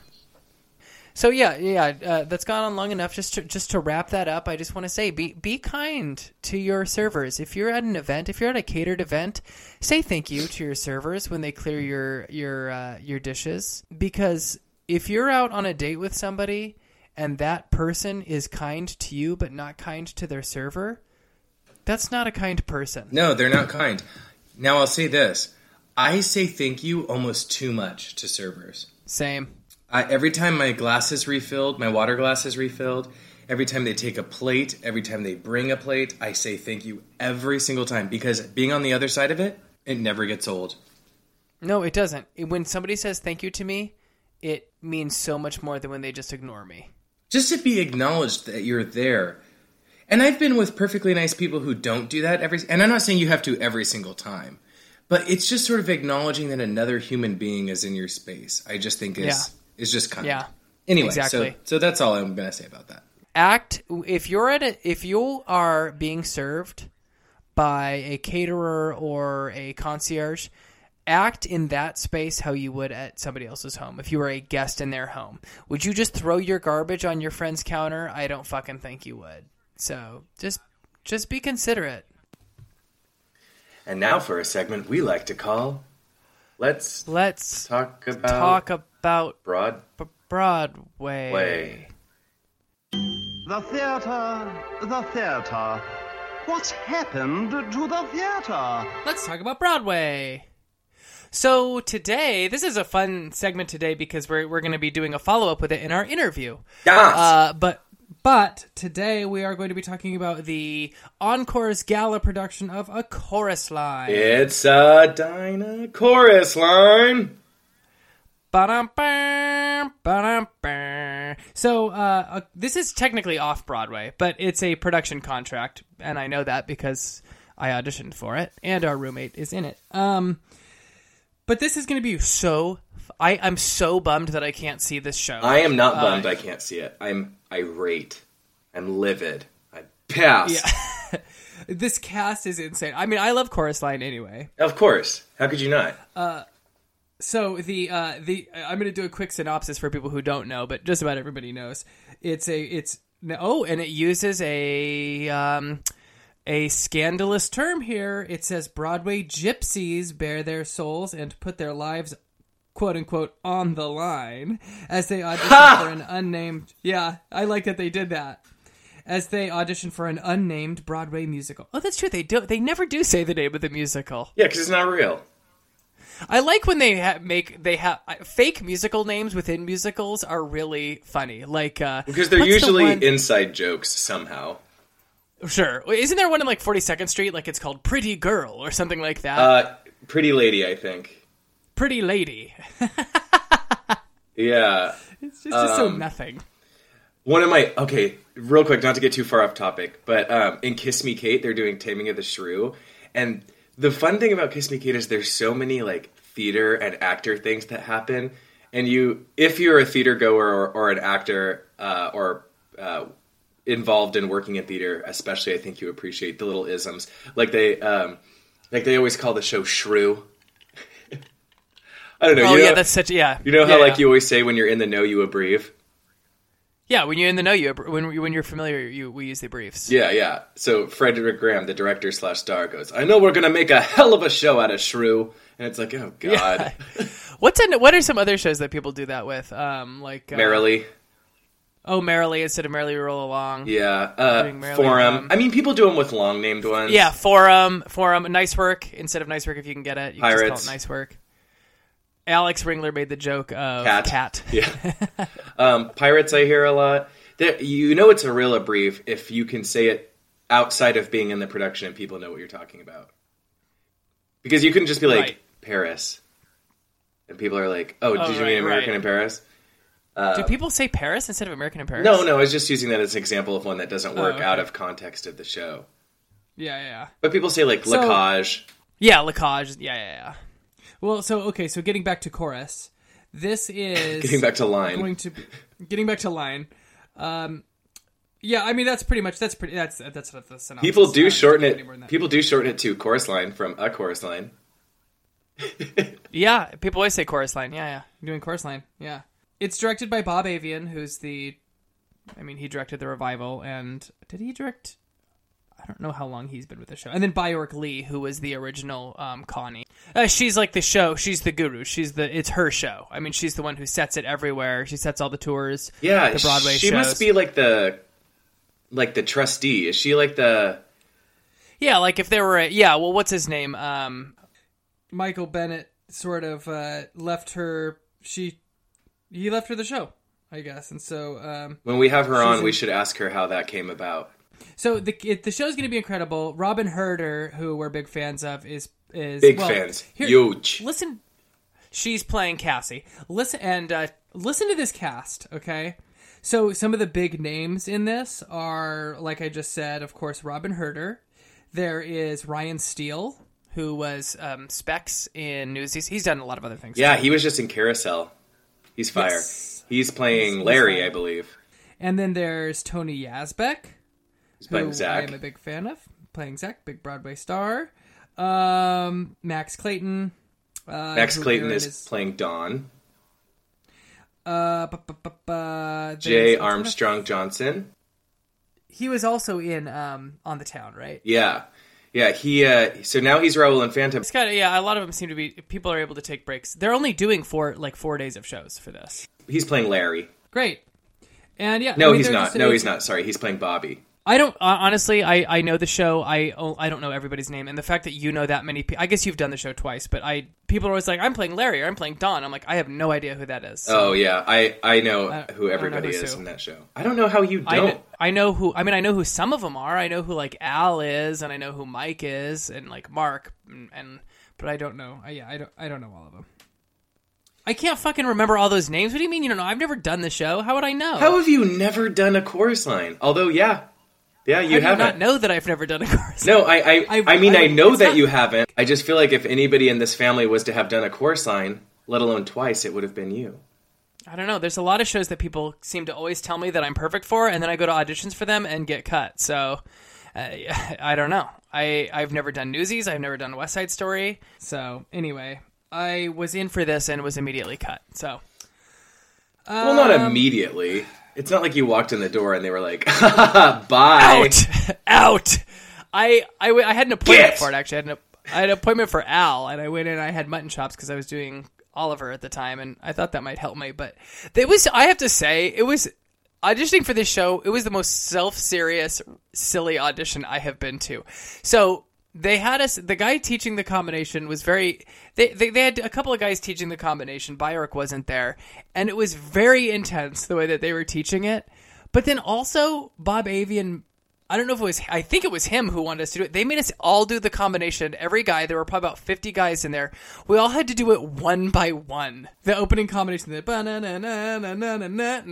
So yeah, yeah, uh, that's gone on long enough. Just to just to wrap that up, I just want to say, be be kind to your servers. If you're at an event, if you're at a catered event, say thank you to your servers when they clear your your uh, your dishes. Because if you're out on a date with somebody and that person is kind to you but not kind to their server, that's not a kind person. No, they're not kind. Now I'll say this: I say thank you almost too much to servers. Same. I, every time my glass is refilled, my water glass is refilled. Every time they take a plate, every time they bring a plate, I say thank you every single time because being on the other side of it, it never gets old. No, it doesn't. When somebody says thank you to me, it means so much more than when they just ignore me. Just to be acknowledged that you're there. And I've been with perfectly nice people who don't do that every and I'm not saying you have to every single time. But it's just sort of acknowledging that another human being is in your space. I just think is Yeah. is just kind. Yeah. Anyway, Exactly. so so that's all I'm going to say about that. Act if you're at a, if you are being served by a caterer or a concierge, act in that space how you would at somebody else's home. If you were a guest in their home, would you just throw your garbage on your friend's counter? I don't fucking think you would. So just just be considerate. And now for a segment we like to call Let's Let's talk about talk about broad B- Broadway. way. The theater, the theater. What's happened to the theater? Let's talk about Broadway. So today, this is a fun segment today because we're we're going to be doing a follow up with it in our interview. Yes. Uh, but but today we are going to be talking about the Encore's Gala production of A Chorus Line. It's a Dinah chorus line. Ba-dum-bum, ba-dum-bum. So uh, uh, this is technically off Broadway, but it's a production contract, and I know that because I auditioned for it, and our roommate is in it. Um, but this is going to be so. I, I'm so bummed that I can't see this show. I am not bummed I can't see it. I'm irate. I'm livid. I'm pissed. this cast is insane. I mean, I love Chorus Line anyway. Of course. How could you not? Uh, so the uh, the I'm going to do a quick synopsis for people who don't know, but just about everybody knows. It's a it's oh, and it uses a um, a scandalous term here. It says Broadway gypsies bare their souls and put their lives quote unquote on the line as they audition for an unnamed. Yeah, I like that they did that. As they audition for an unnamed Broadway musical. Oh, that's true. They do. They never do say the name of the musical. Yeah, because it's not real. I like when they ha- make they have fake musical names within musicals are really funny. Like uh, Because they're what's the usually one- inside jokes somehow. Sure. Isn't there one in like Forty Second Street? Like it's called Pretty Girl or something like that. Uh, Pretty Lady, I think. Pretty Lady. Yeah. It's just, just so Um, nothing. One of my okay, real quick, not to get too far off topic, but um, in Kiss Me Kate, they're doing Taming of the Shrew, and the fun thing about Kiss Me Kate is there's so many like theater and actor things that happen, and you, if you're a theater goer or, or an actor uh, or uh, involved in working in theater, especially, I think you appreciate the little isms, like they, um, like they always call the show Shrew. I don't know. Oh you yeah, that's such yeah. you know how yeah, like yeah. you always say when you're in the know you abbrev. yeah when you're in the know you when when you're familiar you we use the briefs. Yeah, yeah. So Frederick Graham, the director slash star, goes, "I know we're gonna make a hell of a show out of Shrew," and it's like, "Oh God, What's in, what are some other shows that people do that with? Um, like uh, Merrily." Oh, Merrily instead of Merrily Roll Along. Yeah, uh, Forum. um, I mean, people do them with long named ones. Yeah, forum, forum, nice work instead of nice work if you can get it. You can just Pirates. call it nice work. Alex Ringler made the joke of Cat. cat. yeah. um, Pirates, I hear a lot. There, you know, it's a real abbrev if you can say it outside of being in the production and people know what you're talking about. Because you can just be like Right. Paris, and people are like, "Oh, did Oh, you right, mean American right. in Paris?" Do people say Paris instead of American in Paris? No, no, I was just using that as an example of one that doesn't work Oh, okay. out of context of the show. Yeah, yeah. But people say like So- La Cage. Yeah, La Cage. Yeah, yeah, yeah. Well, so okay, so getting back to chorus, this is Getting back to line. going to getting back to line. Um, yeah, I mean that's pretty much that's pretty that's that's what the synopsis. People do shorten think any more it. People do shorten it to chorus line from a chorus line. Yeah, people always say chorus line. Yeah, yeah. I'm doing chorus line. Yeah. It's directed by Bob Avian, who's the I mean, he directed the revival and did he direct I don't know how long he's been with the show. And then Baayork Lee, who was the original um, Connie. Uh, she's like the show. She's the guru. She's the. It's her show. I mean, she's the one who sets it everywhere. She sets all the tours. Yeah, the Broadway she shows. must be like the like the trustee. Is she like the Yeah, like if there were. A, yeah, well, what's his name? Um, Michael Bennett sort of uh, left her. She he left her the show, I guess, and so um, when we have her on, we should ask her how that came about. So the it, the show's going to be incredible. Robyn Hurder, who we're big fans of, is is Big well, fans. here- Huge. Listen, she's playing Cassie. Listen and uh, listen to this cast, okay? So some of the big names in this are, like I just said, of course, Robyn Hurder. There is Ryan Steele, who was um, Specs in Newsies. He's done a lot of other things. Yeah, too. he was just in Carousel. He's fire. Yes. He's playing he's Larry, fire. I believe. And then there's Tony Yazbeck, He's playing who I'm a big fan of, playing Zach, big Broadway star. Um, Max Clayton. Uh, Max Clayton Aaron is, playing Don. Uh, bu- bu- bu- bu- Jay there's- Armstrong Johnson. He was also in um on the town, right? Yeah, yeah. He uh, so now he's Raul and Phantom. It's kind of yeah. A lot of them seem to be people are able to take breaks. They're only doing four like four days of shows for this. He's playing Larry. Great. And yeah, No, I mean, he's not. No, he's not. Sorry, he's playing Bobby. I don't uh, honestly. I I know the show. I oh, I don't know everybody's name, and the fact that you know that many. people I guess you've done the show twice, but I people are always like, I'm playing Larry or I'm playing Don. I'm like, I have no idea who that is. So Oh yeah, I I know I- I who everybody know is who. in that show. I don't know how you I don't. know, I know who. I mean, I know who some of them are. I know who like Al is, and I know who Mike is, and like Mark, and, and but I don't know. I, yeah, I don't. I don't know all of them. I can't fucking remember all those names. What do you mean you don't know? I've never done the show. How would I know? How have you never done a chorus line? Although, yeah, yeah, you haven't. not know that I've never done a course. No, I, I, I, I- mean, I, I- know that not- you haven't. I just feel like if anybody in this family was to have done a chorus line, let alone twice, it would have been you. I don't know. There's a lot of shows that people seem to always tell me that I'm perfect for, and then I go to auditions for them and get cut. So, I, I don't know. I I've never done Newsies. I've never done West Side Story. So anyway, I was in for this and was immediately cut. So well, not Um, immediately. It's not like you walked in the door and they were like, "Bye." out, out. I I, I had an appointment Get! for it. Actually, I had an, I had an appointment for Al, and I went in. and I had mutton chops because I was doing Oliver at the time, and I thought that might help me. But it was. I have to say, it was auditioning for this show. It was the most self-serious, silly audition I have been to. So they had us. The guy teaching the combination was very. They, they they had a couple of guys teaching the combination. Baayork wasn't there, and it was very intense the way that they were teaching it. But then also Bob Avian. I don't know if it was. I think it was him who wanted us to do it. They made us all do the combination. Every guy. There were probably about fifty guys in there. We all had to do it one by one. The opening combination. The.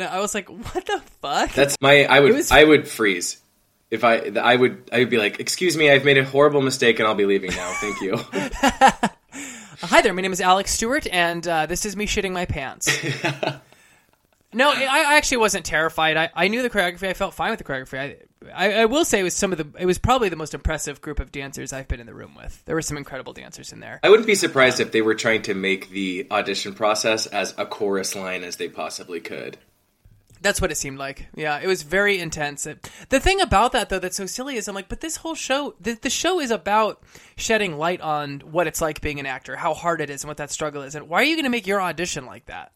I was like, what the fuck? That's my. I would. Was- I would freeze. If I, I would, I would be like, "Excuse me, I've made a horrible mistake, and I'll be leaving now. Thank you." Hi there, my name is Alex Stewart, and uh, this is me shitting my pants. no, I, I actually wasn't terrified. I, I knew the choreography. I felt fine with the choreography. I, I, I will say it was some of the. It was probably the most impressive group of dancers I've been in the room with. There were some incredible dancers in there. I wouldn't be surprised if they were trying to make the audition process as a chorus line as they possibly could. That's what it seemed like. Yeah, it was very intense. It- the thing about that, though, that's so silly is I'm like, but this whole show, the, the show is about shedding light on what it's like being an actor, how hard it is, and what that struggle is. And why are you going to make your audition like that?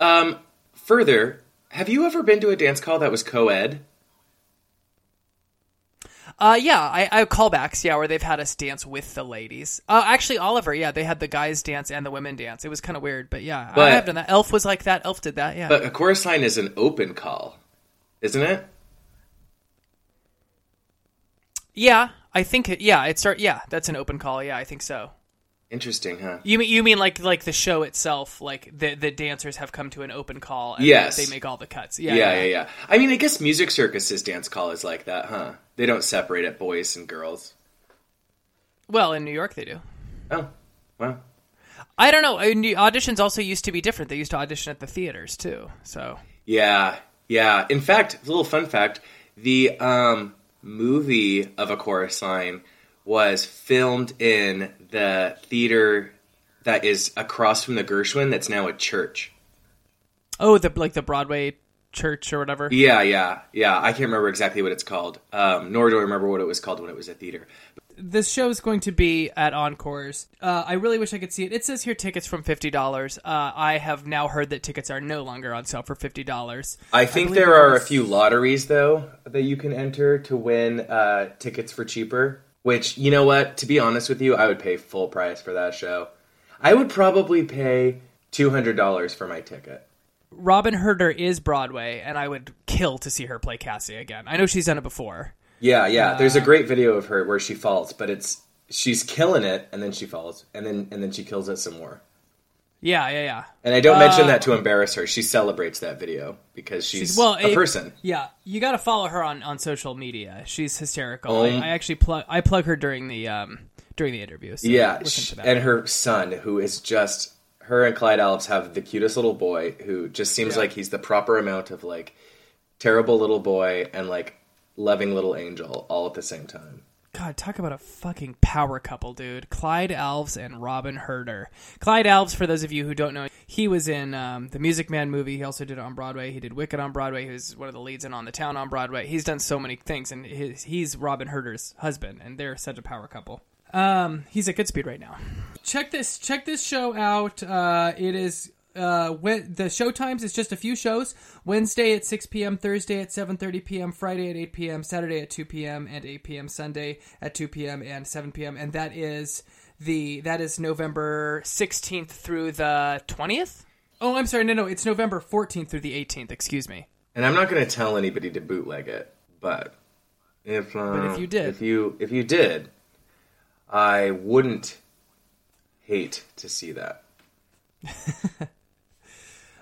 Um, further, have you ever been to a dance call that was co-ed? Uh, yeah, I, I have callbacks, yeah, where they've had us dance with the ladies. Uh, actually, Oliver, yeah, they had the guys dance and the women dance. It was kind of weird, but yeah, I have done that. Elf was like that. Elf did that, yeah. But a chorus line is an open call, isn't it? yeah, I think, it, yeah, it start, yeah, that's an open call. Yeah, I think so. Interesting, huh? You mean you mean like like the show itself, like the the dancers have come to an open call and Yes. they make all the cuts. Yeah, Yeah, yeah, yeah. I mean, I guess Music Circus's dance call is like that, huh? They don't separate it boys and girls. Well, in New York they do. Oh, well. I don't know. I mean, the auditions also used to be different. They used to audition at the theaters too. So Yeah, yeah. In fact, a little fun fact: the um, movie of a chorus line was filmed in the theater that is across from the Gershwin. That's now a church. oh, the like the Broadway church or whatever. Yeah, yeah, yeah. I can't remember exactly what it's called. Um, nor do I remember what it was called when it was a theater. this show is going to be at Encores. Uh, I really wish I could see it. It says here tickets from fifty dollars. Uh, I have now heard that tickets are no longer on sale for fifty dollars. I think believe there are a few lotteries though that you can enter to win uh, tickets for cheaper. Which you know what? To be honest with you, I would pay full price for that show. I would probably pay two hundred dollars for my ticket. Robyn Hurder is Broadway, and I would kill to see her play Cassie again. I know she's done it before. Yeah, yeah. Uh, There's a great video of her where she falls, but it's she's killing it, and then she falls, and then and then she kills it some more. Yeah, yeah, yeah. And I don't mention Uh, that to embarrass her. She celebrates that video because she's, She's well a it- person. Yeah, you got to follow her on, on social media. She's hysterical. Um, I, I actually plug I plug her during the um during the interview. So Yeah, listen sh- to that. and her son, who is just her and Clyde Alves have the cutest little boy who just seems Yeah. like he's the proper amount of like terrible little boy and like loving little angel all at the same time. God, talk about a fucking power couple, dude. Clyde Alves and Robyn Hurder. Clyde Alves, for those of you who don't know, he was in um, the Music Man movie. He also did it on Broadway. He did Wicked on Broadway. He was one of the leads in On the Town on Broadway. He's done so many things, and his, he's Robyn Hurder's husband, and they're such a power couple. Um, he's at Goodspeed right now. Check this. Check this show out. Uh, it is uh, when, the show times is just a few shows. Wednesday at 6 p.m., Thursday at 7:30 p.m., Friday at 8 p.m., Saturday at 2 p.m., and 8 p.m. Sunday at 2 p.m. and 7 p.m. And that is the that is November 16th through the 20th. Oh, I'm sorry. No, no, it's November 14th through the 18th. Excuse me. And I'm not going to tell anybody to bootleg it, but if uh, But if you did. if you if you did, I wouldn't hate to see that.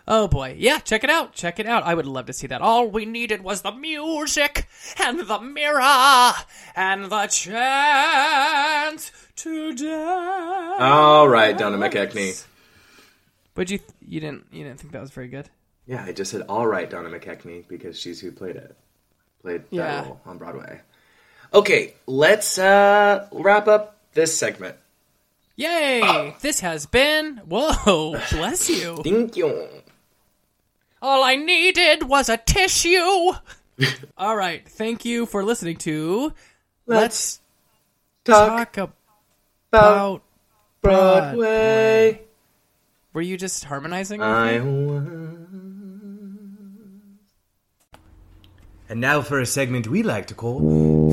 Oh boy, yeah, check it out, check it out. I would love to see that. All we needed was the music and the mirror and the chance to dance. All right, Donna McKechnie. But you you didn't you didn't think that was very good? Yeah, I just said all right, Donna McKechnie, because she's who played it, played Yeah. that role on Broadway. Okay, let's uh, wrap up this segment. Yay! This has been. Whoa, bless you. Thank you. All I needed was a tissue. All right, thank you for listening to. Let's, Talk, talk about about Broadway. Were you just harmonizing? with I me? And now for a segment we like to call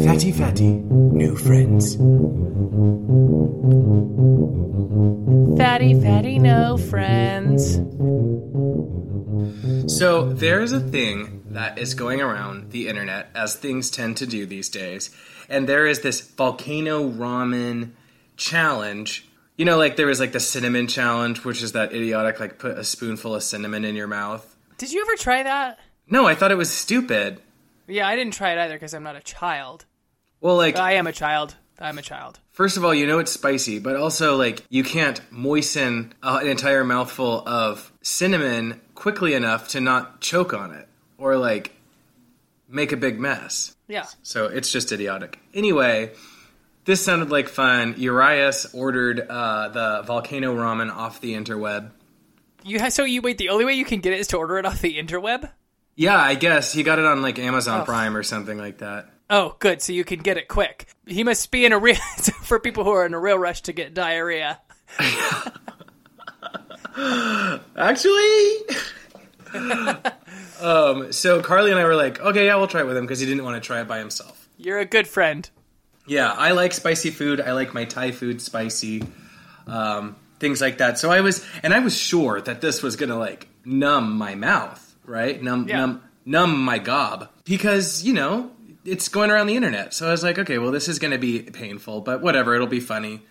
Fatty Fatty New Friends. Fatty, fatty, no friends. So there's a thing that is going around the internet, as things tend to do these days, and there is this volcano ramen challenge. You know, like there was like the cinnamon challenge, which is that idiotic like put a spoonful of cinnamon in your mouth. Did you ever try that? No, I thought it was stupid. Yeah, I didn't try it either because I'm not a child. Well, like I am a child. I'm a child. First of all, you know it's spicy, but also like you can't moisten uh, an entire mouthful of cinnamon quickly enough to not choke on it or like make a big mess. Yeah. So it's just idiotic. Anyway, this sounded like fun. Urias ordered uh, the volcano ramen off the interweb. You ha- so you wait. The only way you can get it is to order it off the interweb. Yeah, I guess he got it on like Amazon Prime or something like that. Oh, good. So you can get it quick. He must be in a real for people who are in a real rush to get diarrhea. Actually. um, so Carly and I were like, okay, yeah, we'll try it with him because he didn't want to try it by himself. You're a good friend. Yeah, I like spicy food. I like my Thai food spicy, um, things like that. So I was, and I was sure that this was gonna like numb my mouth, right? Numb, Yeah. numb, numb my gob because you know it's going around the internet. So I was like, okay, well, this is gonna be painful, but whatever, it'll be funny.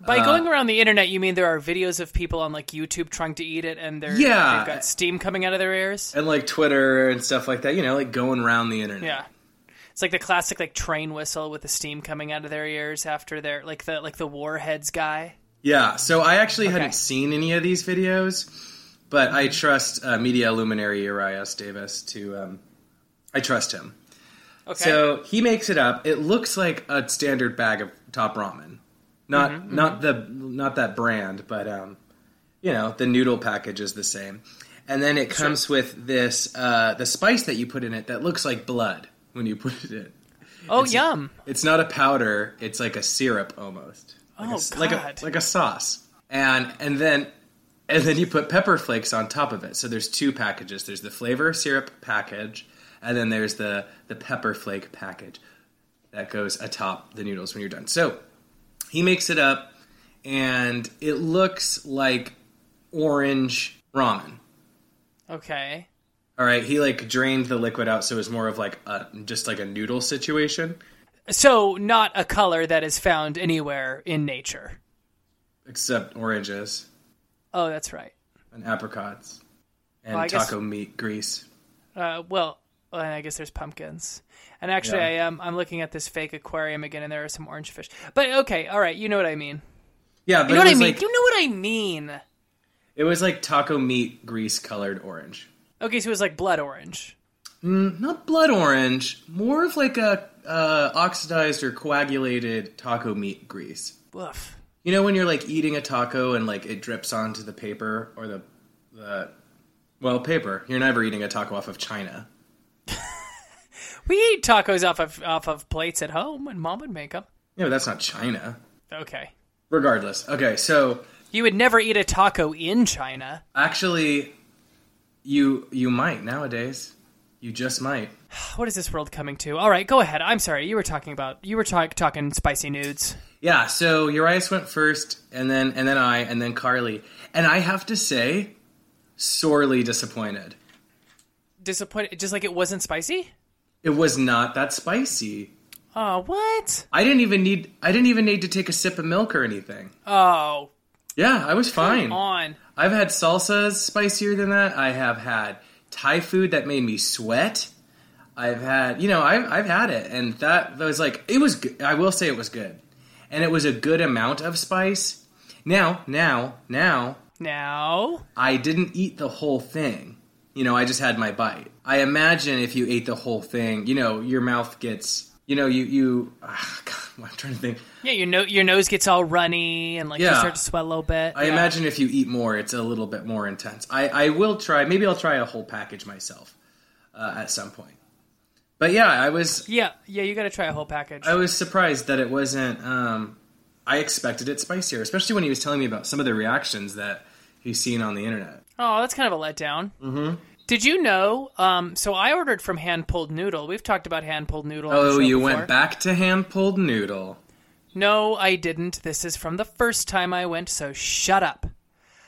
By going around the internet, you mean there are videos of people on like YouTube trying to eat it, and they're Yeah. they've got steam coming out of their ears. And like Twitter and stuff like that, you know, like going around the internet. Yeah, it's like the classic like train whistle with the steam coming out of their ears after their like the like the warheads guy. Yeah, so I actually Okay. hadn't seen any of these videos, but I trust uh, media luminary Urias Davis to. Um, I trust him. Okay. So he makes it up. It looks like a standard bag of top ramen, not Mm-hmm, not the not that brand, but um, you know the noodle package is the same, and then it comes with this uh, the spice that you put in it that looks like blood when you put it in. oh, yum! It's not a powder; it's like a syrup almost. Like a Oh, s- like a like a sauce. And and then and then you put pepper flakes on top of it. So there's two packages. There's the flavor syrup package, and then there's the the pepper flake package that goes atop the noodles when you're done. So he makes it up, and it looks like orange ramen. Okay. All right, he like drained the liquid out, so it was more of like a just like a noodle situation. So not a color that is found anywhere in nature. except oranges Oh, that's right. and apricots and Well, I guess- taco meat grease. Uh, well, I guess there's pumpkins. And actually, Yeah. I am. I'm looking at this fake aquarium again, and there are some orange fish. But okay, all right, you know what I mean. Yeah, but You know what I mean. like you know what I mean. it was like taco meat grease colored orange. Okay, so it was like blood orange. Not blood orange, more of like a uh, oxidized or coagulated taco meat grease. Woof. You know when you're like eating a taco and like it drips onto the paper or the the well paper. You're never eating a taco off of China. We eat tacos off of off of plates at home, and Mom would make them. Yeah, but that's not China. Okay. Regardless. Okay, so You would never eat a taco in China. actually you you might nowadays. You just might. What is this world coming to? All right, go ahead. I'm sorry. You were talking about you were talk, talking spicy nudes. Yeah, so Urias went first, and then and then I, and then Carly, and I have to say, sorely disappointed. Disappointed, just like it wasn't spicy. It was not that spicy. Oh, what? I didn't even need I didn't even need to take a sip of milk or anything. Oh, Yeah, I was fine. on. I've had salsas spicier than that. I have had Thai food that made me sweat. I've had, you know, I've, I've had it, and that was like, it was. Good. I will say it was good, and it was a good amount of spice. Now, now, now, Now, I didn't eat the whole thing. You know, I just had my bite. I imagine if you ate the whole thing, you know, your mouth gets you know, you you. ah, God, I'm trying to think. Yeah, your no- your nose gets all runny and like you start to sweat a little bit. I Yeah. imagine if you eat more, it's a little bit more intense. I, I will try. Maybe I'll try a whole package myself uh, at some point. But yeah, I was Yeah, yeah, you got to try a whole package. I was surprised that it wasn't. Um, I expected it spicier, especially when he was telling me about some of the reactions that he's seen on the internet. Oh, that's kind of a letdown. Mm-hmm. Did you know? Um, so I ordered from Hand Pulled Noodle. We've talked about Hand Pulled Noodle. Oh, you before. went back to hand pulled noodle. No, I didn't. This is from the first time I went, so shut up.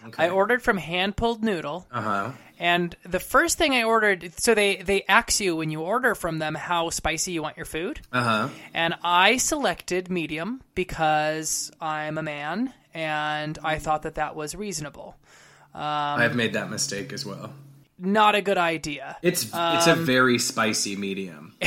Okay. I ordered from Hand Pulled Noodle, Uh huh. and the first thing I ordered, so they they ask you when you order from them how spicy you want your food, Uh huh. and I selected medium because I'm a man and I thought that that was reasonable. I've made that mistake as well. Not a good idea. It's it's Um, a very spicy medium.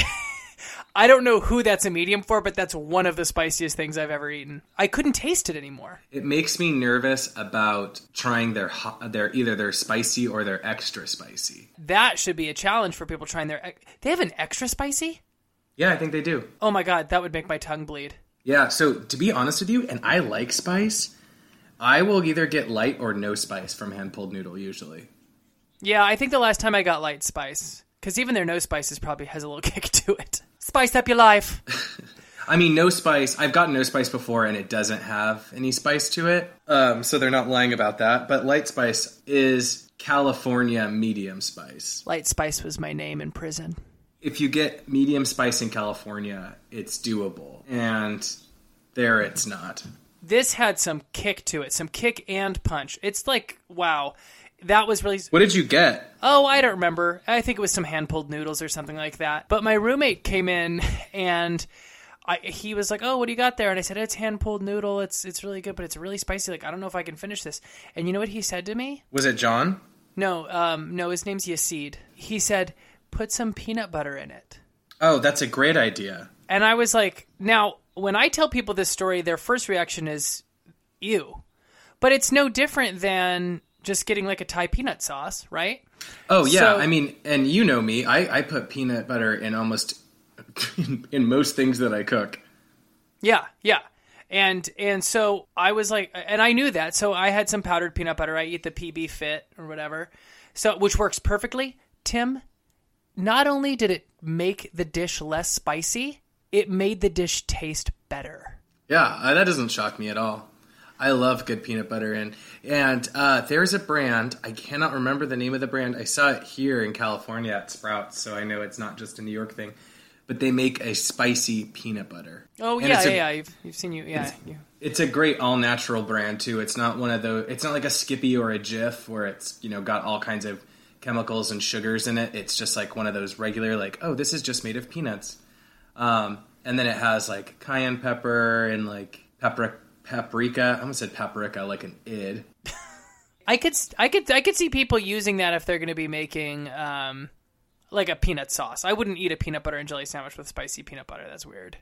I don't know who that's a medium for, but that's one of the spiciest things I've ever eaten. I couldn't taste it anymore. It makes me nervous about trying their hot, their either their spicy or their extra spicy. That should be a challenge for people trying their. They have an extra spicy. Yeah, I think they do. Oh my god, that would make my tongue bleed. Yeah, so to be honest with you, and I like spice, I will either get light or no spice from hand pulled noodle usually. Yeah, I think the last time I got light spice, because even their no spices probably has a little kick to it. Spice up your life. I mean, no spice. I've gotten no spice before, and it doesn't have any spice to it. Um, so they're not lying about that. But light spice is California medium spice. Light spice was my name in prison. If you get medium spice in California, it's doable, and there it's not. This had some kick to it, some kick and punch. It's like wow, that was really. What did you get? Oh, I don't remember. I think it was some hand pulled noodles or something like that. But my roommate came in and I, he was like, "Oh, what do you got there?" And I said, "It's hand pulled noodle. It's it's really good, but it's really spicy. Like I don't know if I can finish this." And you know what he said to me? Was it John? No, um, no, his name's Yasid. He said, "Put some peanut butter in it." Oh, that's a great idea. And I was like, now, when I tell people this story, their first reaction is, ew. But it's no different than just getting like a Thai peanut sauce, right? Oh yeah, So- I mean, and you know me, I, I put peanut butter in almost in most things that I cook. Yeah, yeah. And and so I was like and I knew that. So I had some powdered peanut butter. I eat the PBfit or whatever. So which works perfectly. Tim, not only did it make the dish less spicy, it made the dish taste better. Yeah, uh, that doesn't shock me at all. I love good peanut butter, and and uh, there's a brand I cannot remember the name of the brand. I saw it here in California at Sprouts, so I know it's not just a New York thing. But they make a spicy peanut butter. Oh And yeah, it's a- yeah, yeah. You've, you've seen you yeah. You, It's a great all natural brand too. It's not one of those. It's not like a Skippy or a Jif where it's you know got all kinds of chemicals and sugars in it. It's just like one of those regular like oh this is just made of peanuts. Um, and then it has like cayenne pepper and like papri- paprika. I almost said paprika like an id. I could I could I could see people using that if they're going to be making um like a peanut sauce. I wouldn't eat a peanut butter and jelly sandwich with spicy peanut butter. That's weird.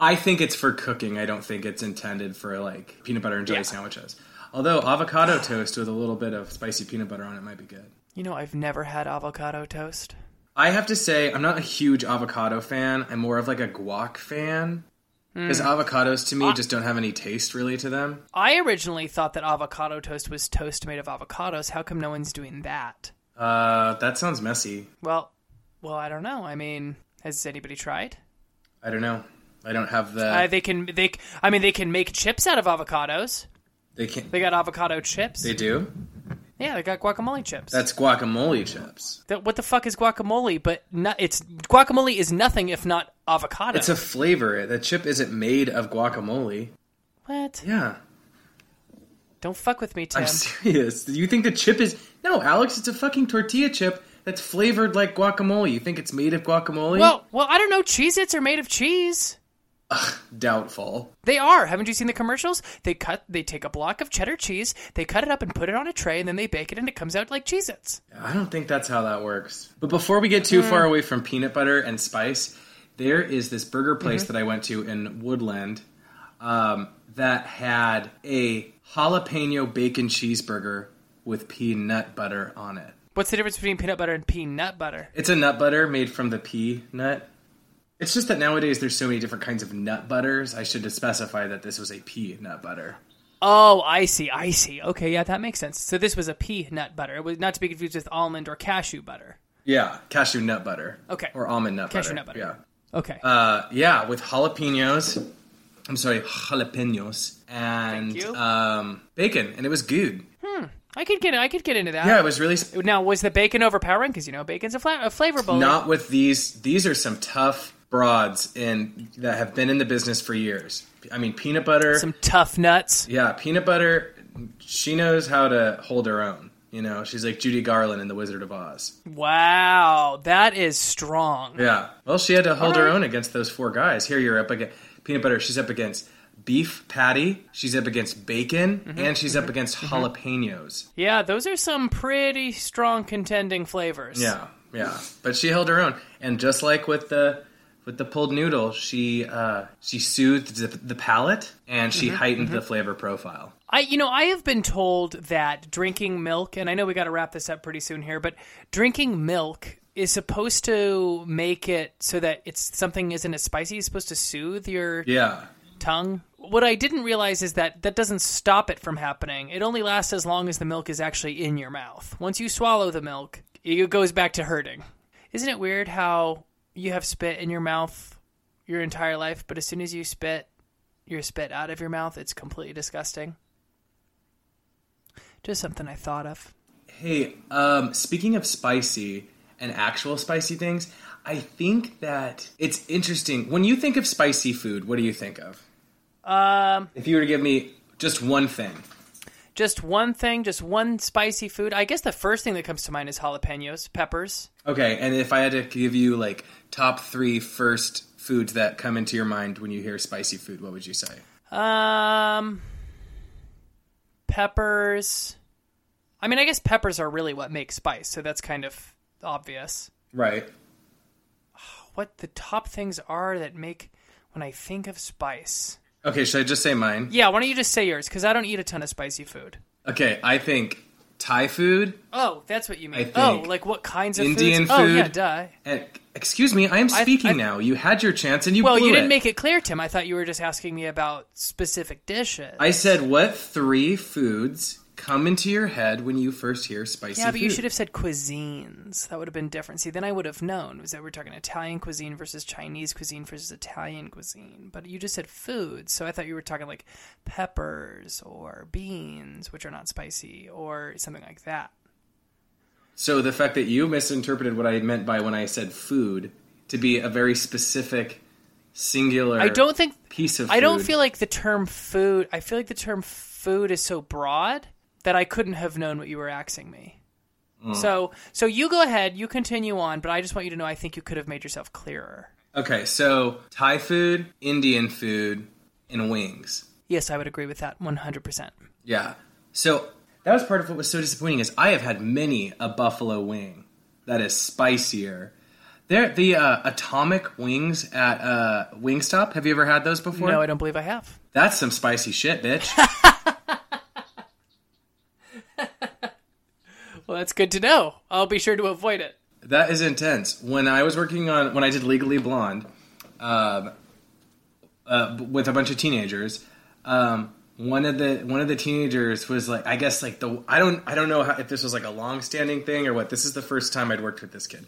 I think it's for cooking. I don't think it's intended for like peanut butter and jelly Yeah. sandwiches. Although avocado toast with a little bit of spicy peanut butter on it might be good. You know, I've never had avocado toast. I have to say, I'm not a huge avocado fan. I'm more of like a guac fan. Because avocados to me just don't have any taste really to them. I originally thought that avocado toast was toast made of avocados. How come no one's doing that? Uh, that sounds messy. Well, well, I don't know. I mean, has anybody tried? I don't know. I don't have the. Uh, they can they I mean they can make chips out of avocados. they can't. They got avocado chips. They do. Yeah, they got guacamole chips. That's guacamole chips. That- what the fuck is guacamole? But no, it's guacamole is nothing if not avocado. It's a flavor. The chip isn't made of guacamole. what? Yeah, Don't fuck with me, Tim. I'm serious. You think the chip is no, Alex? It's a fucking tortilla chip that's flavored like guacamole. You think it's made of guacamole? Well, well, I don't know. Cheez-Its are made of cheese. Doubtful. They are. Haven't you seen the commercials? They cut. They take a block of cheddar cheese. They cut it up and put it on a tray, and then they bake it, and it comes out like Cheez-Its. I don't think that's how that works. But before we get too far away from peanut butter and spice, there is this burger place that I went to in Woodland um, that had a jalapeno bacon cheeseburger with peanut butter on it. What's the difference between peanut butter and peanut butter? It's a nut butter made from the pea nut. It's just that nowadays there's so many different kinds of nut butters. I should specify that this was a pea nut butter. Oh, I see. I see. Okay, yeah, that makes sense. So this was a pea nut butter. It was not to be confused with almond or cashew butter. Yeah, cashew nut butter. Okay. Or almond nut Cashew butter. nut butter. Yeah. Okay. Uh, yeah, with jalapenos. I'm sorry, jalapenos and um, bacon, and it was good. Hmm. I could get I could get into that. Yeah, it was really sp- Now, was the bacon overpowering? Because you know, bacon's a, fla- a flavor not with these. These are some tough broads in that have been in the business for years. I mean, peanut butter. some tough nuts. yeah, peanut butter. She knows how to hold her own. You know, she's like Judy Garland in The Wizard of Oz. Wow, that is strong. Yeah. Well, she had to hold her own against those four guys. Here you're up against peanut butter. She's up against beef patty. She's up against bacon, Mm-hmm. and she's up against jalapenos. Yeah, those are some pretty strong contending flavors. Yeah, yeah. But she held her own, and just like with the with the pulled noodle, she uh, she soothed the, the palate and Mm-hmm, she heightened the flavor profile. I, you know, I have been told that drinking milk, and I know we got to wrap this up pretty soon here, but drinking milk is supposed to make it so that it's something isn't as spicy. It's supposed to soothe your Yeah. tongue. What I didn't realize is that that doesn't stop it from happening. It only lasts as long as the milk is actually in your mouth. Once you swallow the milk, it goes back to hurting. Isn't it weird how you have spit in your mouth your entire life, but as soon as you spit your spit out of your mouth, it's completely disgusting? Just something I thought of. Hey, um, speaking of spicy and actual spicy things, I think that it's interesting. When you think of spicy food, what do you think of? Um, If you were to give me just one thing. just one thing, just one spicy food. I guess the first thing that comes to mind is jalapenos, peppers. Okay, and if I had to give you like top three first foods that come into your mind when you hear spicy food, what would you say? Um, peppers. I mean, I guess peppers are really what make spice, so that's kind of obvious. Right. What the top things are that make when I think of spice? Okay, should I just say mine? Yeah, why don't you just say yours? Because I don't eat a ton of spicy food. Okay, I think Thai food. Oh, that's what you mean. I oh, like what kinds of Indian foods? Oh, yeah, food. duh. Eh, and, excuse me, I am I- speaking I- now. You had your chance and you Well, blew you didn't it. make it clear, Tim. I thought you were just asking me about specific dishes. I said, what three foods come into your head when you first hear spicy yeah, food? but you should have said cuisines. That would have been different. See, then I would have known. Was that we're talking Italian cuisine versus Chinese cuisine versus Italian cuisine. But you just said food, so I thought you were talking like peppers or beans, which are not spicy, or something like that. So the fact that you misinterpreted what I meant by when I said food to be a very specific, singular I don't think piece of I don't feel like the term food. I feel like the term food is so broad that I couldn't have known what you were asking me. Mm. So, so you go ahead, you continue on, but I just want you to know I think you could have made yourself clearer. Okay, so Thai food, Indian food, and wings. Yes, I would agree with that 100%. Yeah. So that was part of what was so disappointing is I have had many a buffalo wing that is spicier. They're the uh, atomic wings at uh, Wingstop. Have you ever had those before? No, I don't believe I have. That's some spicy shit, bitch. Well, that's good to know. I'll be sure to avoid it. that is intense. When I was working on when I did Legally Blonde, um, uh, with a bunch of teenagers, um, one of the one of the teenagers was like, I guess like the I don't I don't know how, if this was like a long standing thing or what. This is the first time I'd worked with this kid,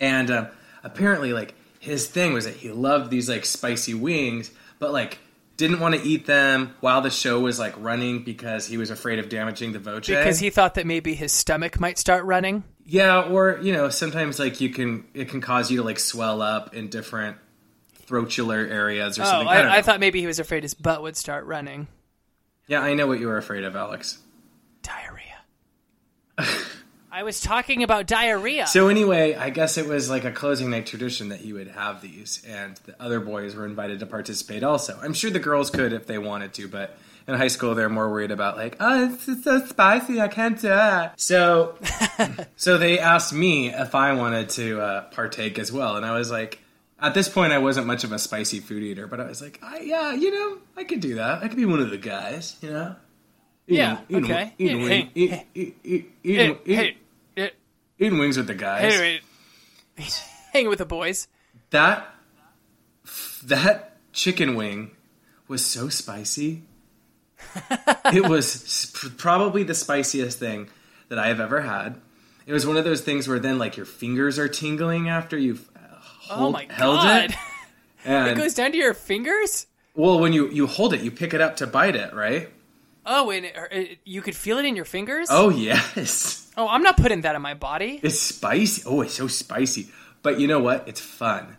and um, apparently like his thing was that he loved these like spicy wings, but like didn't want to eat them while the show was like running because he was afraid of damaging the voce. Because he thought that maybe his stomach might start running. Yeah, or you know, sometimes like you can it can cause you to like swell up in different throatular areas or Oh, something. I, I, I thought maybe he was afraid his butt would start running. yeah, I know what you were afraid of, Alex. Diarrhea. I was talking about diarrhea. So anyway, I guess it was like a closing night tradition that you would have these, and the other boys were invited to participate also. I'm sure the girls could if they wanted to, but in high school they're more worried about like, oh, it's, so spicy, I can't do it. So, so they asked me if I wanted to uh, partake as well, and I was like, at this point I wasn't much of a spicy food eater, but I was like, I, yeah, you know, I could do that. I could be one of the guys, you know. Yeah, okay. Eating, Hey, hey, eat- eat- eat- hey, eating- eat- hey, hey, eating wings with the guys. wait. hanging with the boys. That that chicken wing was so spicy. it was probably the spiciest thing that I have ever had. It was one of those things where then like your fingers are tingling after you've uh, oh hold- my held god! it. And it goes down to your fingers. well, when you you hold it, you pick it up to bite it, right? Oh, and it, it, you could feel it in your fingers. Oh yes, Oh, I'm not putting that in my body. it's spicy. Oh, it's so spicy. But you know what? It's fun.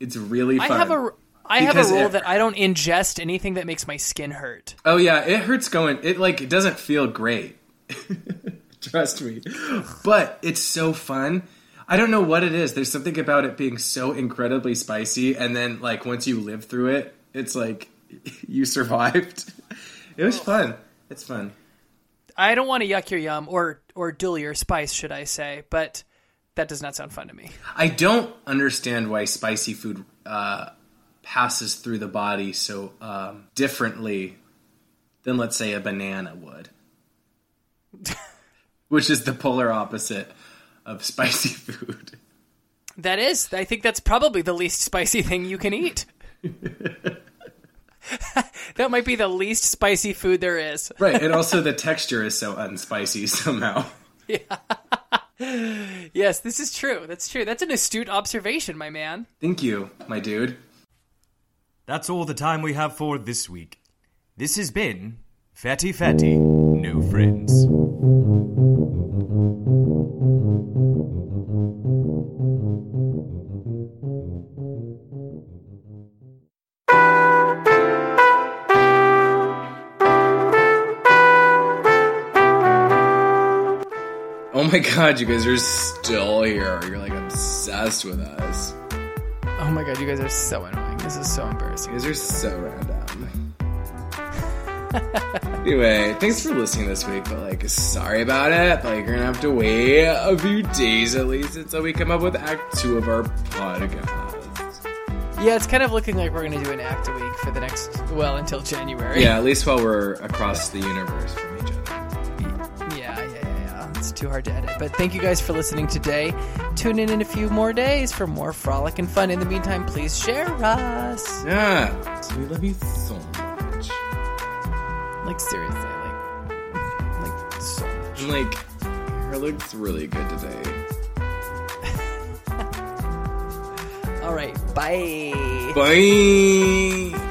It's really fun. I have a I have a rule it- that I don't ingest anything that makes my skin hurt. Oh yeah, it hurts going. It like it doesn't feel great. Trust me. But it's so fun. I don't know what it is. There's something about it being so incredibly spicy and then like once you live through it, it's like you survived. It was fun. It's fun. I don't want to yuck your yum or or dull your spice, should I say? But that does not sound fun to me. I don't understand why spicy food uh, passes through the body so um, differently than, let's say, a banana would, which is the polar opposite of spicy food. That is, I think that's probably the least spicy thing you can eat. that might be the least spicy food there is. Right, and also the texture is so unspicy somehow. Yeah. Yes, this is true. That's true. That's an astute observation, my man. Thank you, my dude. That's all the time we have for this week. This has been Fatty Fatty No Friends. My god, you guys are still here. You're like obsessed with us. Oh my god, you guys are so annoying. This is so embarrassing. You guys are so random. anyway, thanks for listening this week, but like, sorry about it. But like, you're gonna have to wait a few days at least until we come up with Act Two of our podcast. Yeah, it's kind of looking like we're to do an act a week for the next, well, until January. Yeah, at least while we're across the universe from each other. It's too hard to edit. But thank you guys for listening today. Tune in in a few more days for more frolic and fun. In the meantime, please share us. Yeah, we love you so much. Like, seriously, like, like, so much. And like, hair looks really good today. All right, bye. Bye.